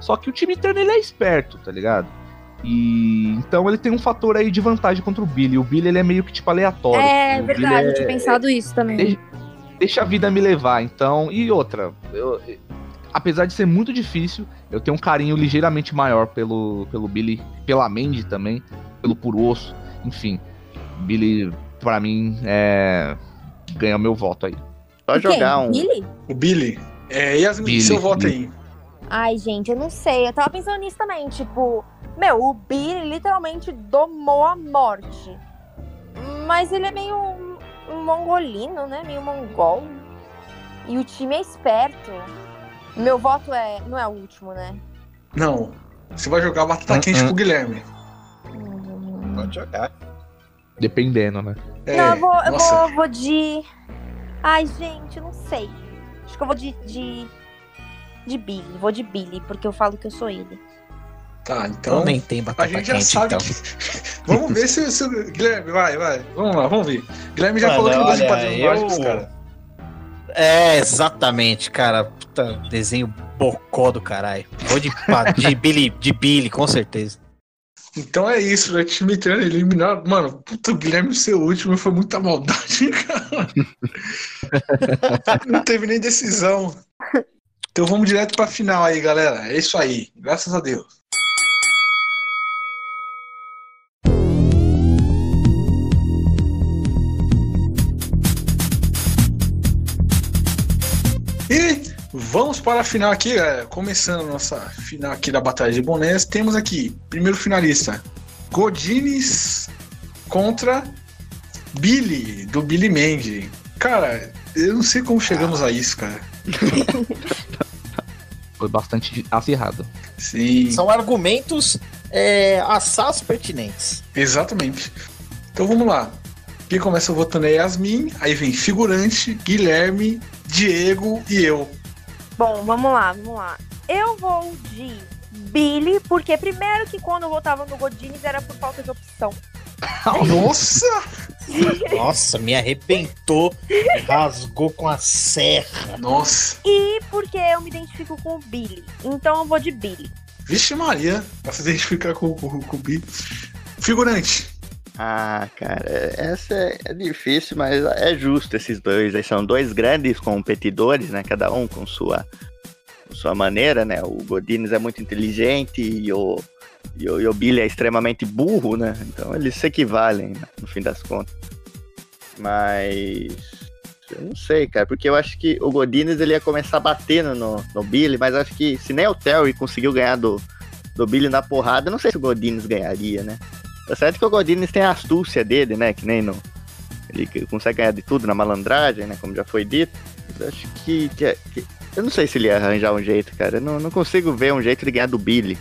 Só que o time interno ele é esperto, tá ligado? E então ele tem um fator aí de vantagem contra o Billy. O Billy ele é meio que tipo aleatório.
É
O
verdade, eu
é-
tinha pensado isso também.
Deixa, deixa a vida me levar, então. E outra, eu- apesar de ser muito difícil, eu tenho um carinho ligeiramente maior pelo, pelo Billy, pela Mandy também, pelo Puro Osso, enfim. Billy, pra mim, é. ganha meu voto aí.
Só jogar um.
Billy?
O Billy. É, Yasmin,
Billy,
seu voto
Billy.
aí.
Ai, gente, eu não sei. Eu tava pensando nisso também. Tipo, meu, o Billy literalmente domou a morte. Mas ele é meio mongolino, né? Meio mongol. E o time é esperto. Meu voto é. Não é o último, né?
Não. Você vai jogar batata
Hum,
quente
hum.
pro Guilherme.
Pode jogar.
Dependendo, né?
É,
não, eu vou, eu vou, vou de. Ai, gente, eu não sei. Acho que eu vou de. de... De Billy, vou de Billy, porque eu falo que eu sou ele.
Tá,
Então nem tem
A
batata
gente já
quente,
sabe
então.
que. vamos ver se, se o Guilherme, vai, vai. Vamos lá, vamos ver. Guilherme já
Mano,
falou que não gosta de
olha,
padrinhos
eu-
mágicos, cara.
É, exatamente, cara. Puta, desenho bocó do caralho. Vou de, de Billy, de Billy, com certeza.
Então é isso, né? Time treino eliminado. Mano, puta, o Guilherme ser o último foi muita maldade, cara. não teve nem decisão. Então vamos direto pra final aí, galera. É isso aí. Graças a Deus. E vamos para a final aqui, galera. Começando a nossa final aqui da Batalha de Bonés. Temos aqui, primeiro finalista, Godines contra Billy, do Billy Mandy. Cara, eu não sei como chegamos a isso, cara.
Foi bastante acirrado.
Sim.
São argumentos é, assaz pertinentes.
Exatamente. Então vamos lá. Quem começa votando é Yasmin, aí vem figurante, Guilherme, Diego e eu.
Bom, vamos lá, vamos lá. Eu vou de Billy, porque primeiro que quando eu votava no Godines era por falta de opção.
Nossa!
Nossa, me arrebentou, rasgou com a serra.
Nossa.
E porque eu me identifico com o Billy. Então eu vou de Billy.
Vixe Maria, pra se identificar com, com, com o Billy. Figurante.
Ah, cara, essa é, é difícil, mas é justo esses dois. Eles são dois grandes competidores, né? Cada um com sua, com sua maneira, né? O Godines é muito inteligente e o, e o, e o Billy é extremamente burro, né? Então eles se equivalem, né, no fim das contas. Mas. Eu não sei, cara, porque eu acho que o Godines ele ia começar batendo no, no Billy, mas acho que se nem o Terry conseguiu ganhar do, do Billy na porrada, eu não sei se o Godines ganharia, né? Tá certo que o Godines tem a astúcia dele, né? Que nem no. Ele consegue ganhar de tudo na malandragem, né? Como já foi dito. Mas eu acho que, que, que, Eu não sei se ele ia arranjar um jeito, cara. Eu não, não consigo ver um jeito de ganhar do Billy.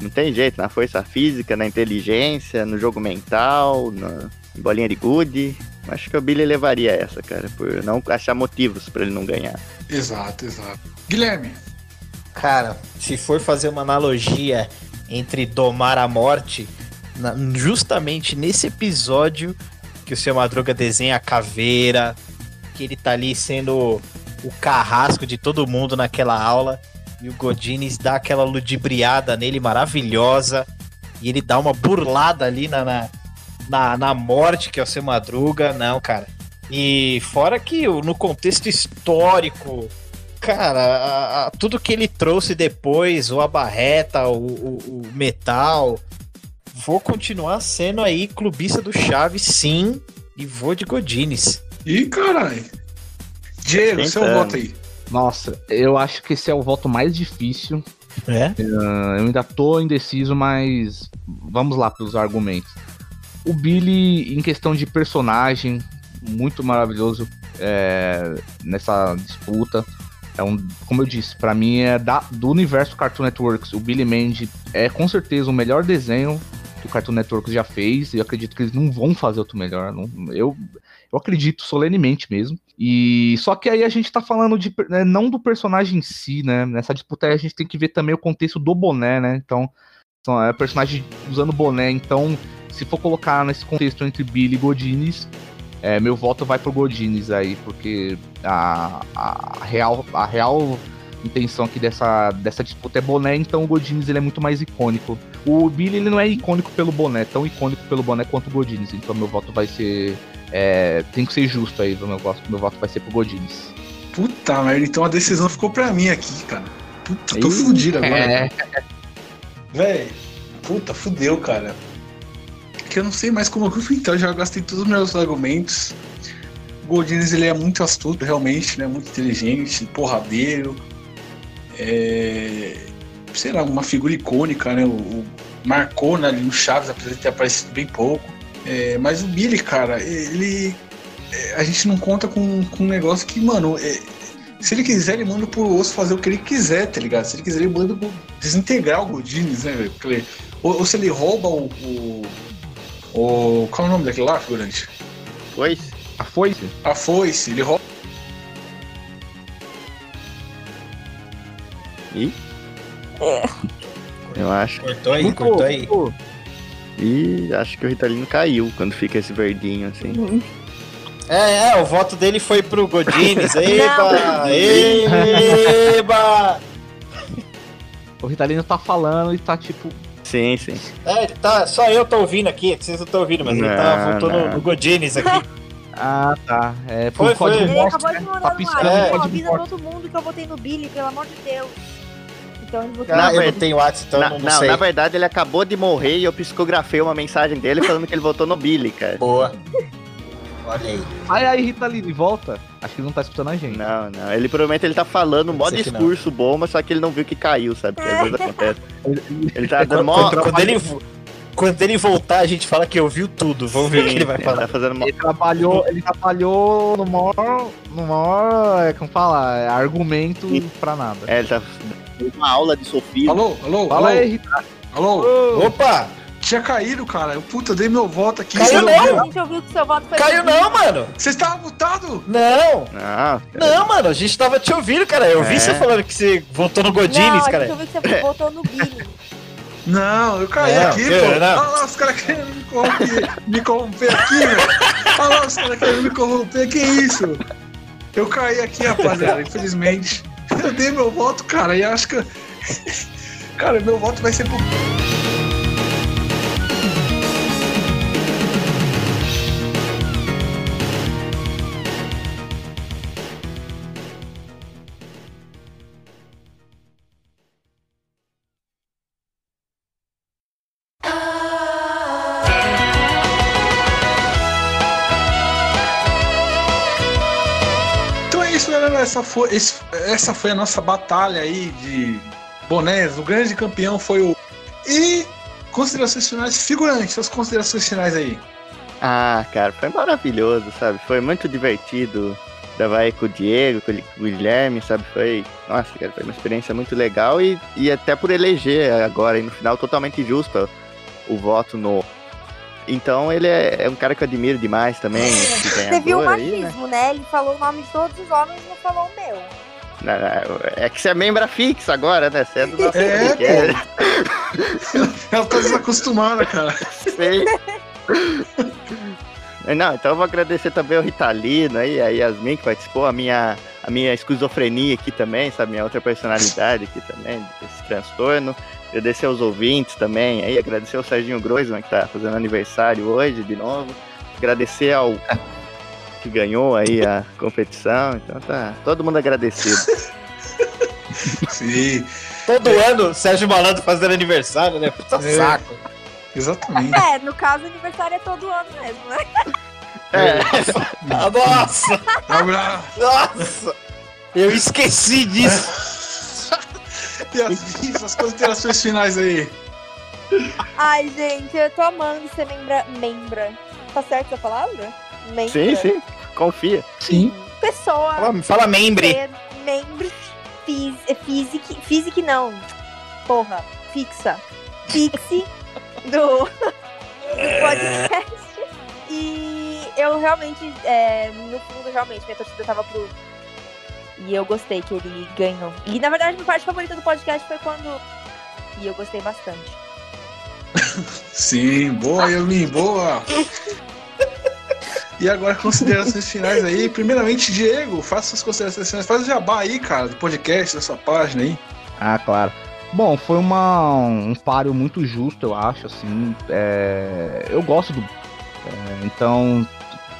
Não tem jeito, na força física, na inteligência, no jogo mental, na bolinha de gude. Acho que o Billy levaria essa, cara, por não achar motivos para ele não ganhar.
Exato, exato. Guilherme.
Cara, se for fazer uma analogia entre domar a morte, na, justamente nesse episódio que o seu Madruga desenha a caveira, que ele tá ali sendo o carrasco de todo mundo naquela aula, e o Godines dá aquela ludibriada nele maravilhosa, e ele dá uma burlada ali na, na, na, na morte que é o seu Madruga. Não, cara. E fora que no contexto histórico, cara, a, a, tudo que ele trouxe depois, o abarreta, o, o, o metal, vou continuar sendo aí clubista do Chaves, sim, e vou de Godines.
Ih, caralho. Diego, seu voto aí.
Nossa, eu acho que esse é o voto mais difícil.
É?
Uh, eu ainda tô indeciso, mas vamos lá para os argumentos. O Billy, em questão de personagem, muito maravilhoso é, nessa disputa. É um, como eu disse, para mim é da, do universo Cartoon Networks. O Billy Mandy é com certeza o melhor desenho que o Cartoon Network já fez. E eu acredito que eles não vão fazer outro melhor. Não, eu, eu acredito solenemente mesmo. E só que aí a gente tá falando de né, não do personagem em si, né? Nessa disputa aí a gente tem que ver também o contexto do boné, né? Então, são é personagem usando boné. Então, se for colocar nesse contexto entre Billy e Godines, é, meu voto vai pro Godines aí, porque a, a, real, a real intenção aqui dessa, dessa disputa é boné, então o Godines ele é muito mais icônico. O Billy ele não é icônico pelo boné, tão icônico pelo boné quanto o Godines, então meu voto vai ser. É, tem que ser justo aí, meu voto, meu voto vai ser pro Godines.
Puta merda, então a decisão ficou pra mim aqui, cara. Puta, tô Ih, fudido agora. É. Véi, puta, fudeu, cara que eu não sei mais como então eu já gastei todos os meus argumentos. O Goldines ele é muito astuto, realmente, né? Muito inteligente, porradeiro. É... Sei lá, uma figura icônica, né? O, o marcou né, ali no Chaves, apesar de ter aparecido bem pouco. É... Mas o Billy, cara, ele. É, a gente não conta com, com um negócio que, mano, é... se ele quiser, ele manda pro osso fazer o que ele quiser, tá ligado? Se ele quiser, ele manda desintegrar o Godines, né, velho? Ou, ou, se ele rouba o, o o, qual é o nome daquele lá, figurante?
Foice?
A foice?
A foice, ele rouba.
Ih?
É.
Eu acho.
Cortou aí, cortou aí.
Ih, acho que o Ritalino caiu quando fica esse verdinho assim.
Uhum. É, é, o voto dele foi pro Godines. Eba! Eba!
O Ritalino tá falando e tá tipo,
Sim, sim.
É, tá, só eu tô ouvindo aqui, vocês não estão ouvindo, mas não, ele tá, voltou no, no Godines aqui.
Ah, tá. É,
Foi,
por código
foi.
Ele acabou
né?
de
Tá
mandar no
piscando
ar.
É.
Avisa todo mundo que eu votei no Billy, pelo amor de Deus. Então ele votou
Não,
Na
eu não
verdade-
tenho WhatsApp, então
Na-
eu não,
não,
sei.
na verdade ele acabou de morrer e eu psicografei uma mensagem dele falando que ele votou no Billy, cara.
Boa. Olha aí.
Aí, aí, Rita Lee, volta. Acho que ele não tá escutando a gente.
Não, não. Ele provavelmente ele tá falando mó
que não.
discurso bom, mas só que ele não viu que caiu, sabe? Que às vezes acontece. Ele tá dando
Quando,
mó.
quando- quando ele, quando ele voltar, a gente fala que ouviu tudo. Vamos ver o que ele vai
Ele
falar.
tá fazendo mó.
Ele trabalhou, ele trabalhou no maior, no maior, é, como fala, é, argumento pra nada.
É, ele tá uma aula de Sofia.
Alô, alô,
Fala
alô,
aí,
alô.
Opa!
Tinha caído, cara. Eu, puta, dei meu voto aqui.
Caiu não!
A gente ouviu que seu voto foi
Caiu não, mano!
Você estava mutado?
Não!
Não,
Não, mano, a gente tava te ouvindo, cara. Eu vi
É.
você falando que você votou no
Não,
Godines,
a gente
cara.
ouviu que você votou no Billy.
Não, eu caí
Não,
aqui,
que-
pô.
não.
Olha lá, os caras querendo me corromper, me corromper aqui, velho. Olha lá, os caras querendo me corromper. Que isso? Eu caí aqui, rapaziada, infelizmente. Eu dei meu voto, cara, e acho que. Cara, meu voto vai ser pro. Essa foi, esse- essa foi a nossa batalha aí de bonés. O grande campeão foi o. E considerações finais, figurantes, suas considerações finais aí.
Ah, cara, foi maravilhoso, sabe? Foi muito divertido gravar aí com o Diego, com o Guilherme, sabe? Foi. Nossa, cara, foi uma experiência muito legal e, e até por eleger agora, aí no final, totalmente justo o voto no. Então ele é, é um cara que eu admiro demais também.
Você viu o
ganhador aí, né?
machismo, né? Ele falou o nome de todos os homens e não falou o meu.
Não, não, É que você é membra fixa agora, né? Você é do nosso
É,
podcast.
Ela tá desacostumada, cara.
Sei. Não, então eu vou agradecer também ao Ritalino aí, a Yasmin que participou, a minha, a minha esquizofrenia aqui também, sabe? Minha outra personalidade aqui também, esse transtorno. Agradecer aos ouvintes também aí, agradecer ao Serginho Groisman que tá fazendo aniversário hoje de novo. Agradecer ao que ganhou aí a competição. Então tá todo mundo agradecido.
Sim,
Todo ano, Sérgio Malandro fazendo aniversário, né? Puta
É.
saco.
exatamente.
É, no caso, o aniversário é todo ano mesmo, né?
É,
Ah, nossa! Nossa! Eu esqueci disso.
E as, as considerações finais aí.
Ai, gente, eu tô amando ser membra. Membra. Tá certo essa palavra? Membra.
sim, sim, confia.
Sim.
Pessoa.
Fala, fala membre.
ser membro fis, é físico. Físico não. Porra, fixa. Fixe do, do podcast. E eu realmente, é, no fundo, realmente, minha torcida tava pro. E eu gostei que ele ganhou. E na verdade, minha parte favorita do podcast foi quando. E eu gostei bastante.
Sim, boa, Yasmin, boa. E agora, considerações finais aí. Primeiramente, Diego, faça suas considerações finais. Faz o jabá aí, cara, do podcast, da sua página aí.
Ah, claro. Bom, foi uma, um páreo muito justo, eu acho, assim. é, eu gosto do. é, então,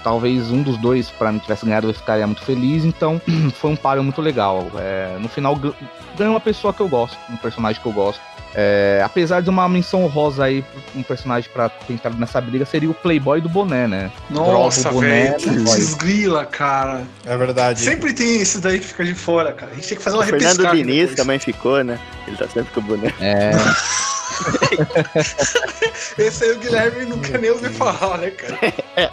talvez um dos dois, pra mim, tivesse ganhado, eu ficaria muito feliz. Então, foi um páreo muito legal. É, no final, gan- ganhou uma pessoa que eu gosto, um personagem que eu gosto. É, apesar de uma menção honrosa aí, um personagem pra ter entrado nessa briga seria o Playboy do boné, né?
Nossa,
o boné,
velho, que
Playboy.
desgrila, cara.
É verdade.
Sempre tem esse daí que fica de fora, cara. A gente tem que fazer
O
uma
Fernando
repescagem
Diniz
depois.
também ficou, né? Ele tá sempre com o boneco.
É,
Esse aí o Guilherme não quer nem ouvir falar, né, cara?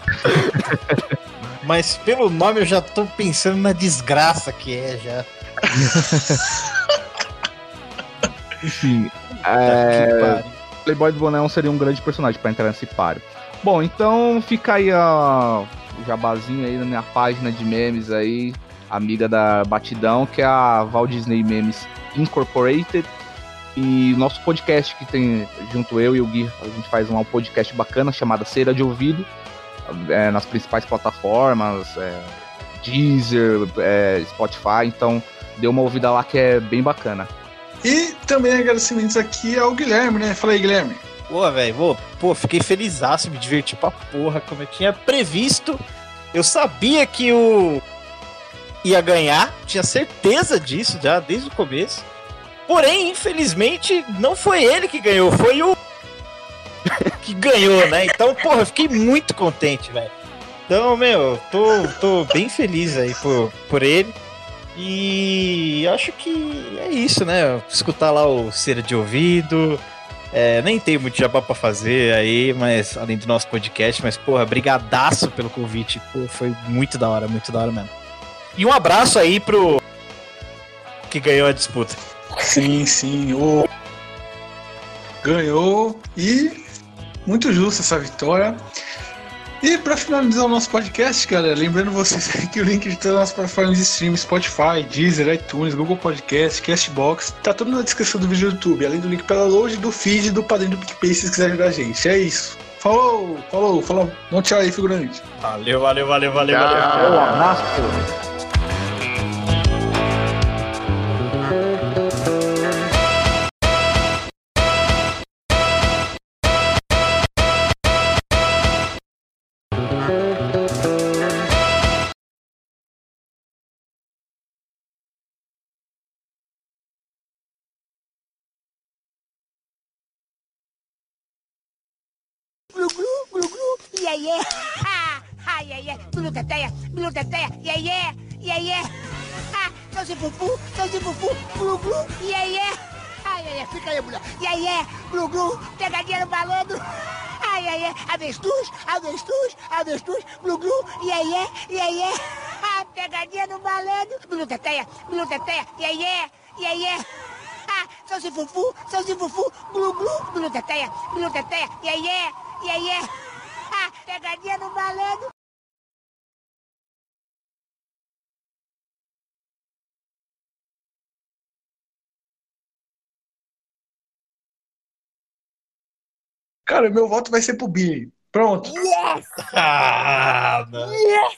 Mas pelo nome eu já tô pensando na desgraça que é já.
enfim. É. Playboy do Bonão seria um grande personagem pra entrar nesse páreo. Bom, então fica aí a o jabazinho aí na minha página de memes aí, amiga da Batidão, que é a Walt Disney Memes Incorporated. E nosso podcast que tem junto eu e o Gui, a gente faz um podcast bacana chamado Cera de Ouvido, é, nas principais plataformas, é, Deezer, é, Spotify, então dê uma ouvida lá que é bem bacana.
E também agradecimentos aqui ao Guilherme, né? Fala aí, Guilherme.
Pô, velho, pô, fiquei felizaço, me diverti pra porra, como eu tinha previsto. Eu sabia que o ia ganhar, tinha certeza disso já desde o começo. Porém, infelizmente, não foi ele que ganhou, foi o que ganhou, né? Então, porra, eu fiquei muito contente, velho. Então, meu, tô, tô bem feliz aí por, por ele. E acho que é isso, né? Escutar lá o Cera de Ouvido. É, nem tem muito jabá pra fazer aí, mas além do nosso podcast, mas, porra, brigadaço pelo convite. Pô, foi muito da hora, muito da hora mesmo. E um abraço aí pro que ganhou a disputa.
Sim, sim. O... Ganhou e muito justa essa vitória. E para finalizar o nosso podcast, galera, lembrando vocês que o link de todas as plataformas de streaming, Spotify, Deezer, iTunes, Google Podcast, Castbox, tá tudo na descrição do vídeo do YouTube, além do link para download do feed do padrinho do PicPay se vocês quiserem ajudar a gente. É isso. Falou, falou, falou. Um tchau aí, figurante.
Valeu, valeu, valeu, valeu,
Tchau.
valeu.
Um abraço.
Bilu teteia, yeah, yeah, yeah, yeah. Ha, não se fufu, não se fufu, glu, glu, yeah. Ha, yeah, yeah, fica aí, mulher. Yeah, yeah, glu, glu, pegadinha no malandro. Ha, yeah, yeah, avestruz, avestruz, avestruz, glu, glu, yeah, yeah, yeah. Ha, pegadinha no malandro. Bilu teteia, bilu teteia, yeah, yeah, yeah, yeah. Ha, são se fufu, são se fufu, glu, glu, bilu teteia, bilu teteia, yeah, yeah, yeah, yeah. Ha, pegadinha no malandro.
Cara, meu voto vai ser pro Billy. Pronto.
Yes!
Ah, não.
Yes!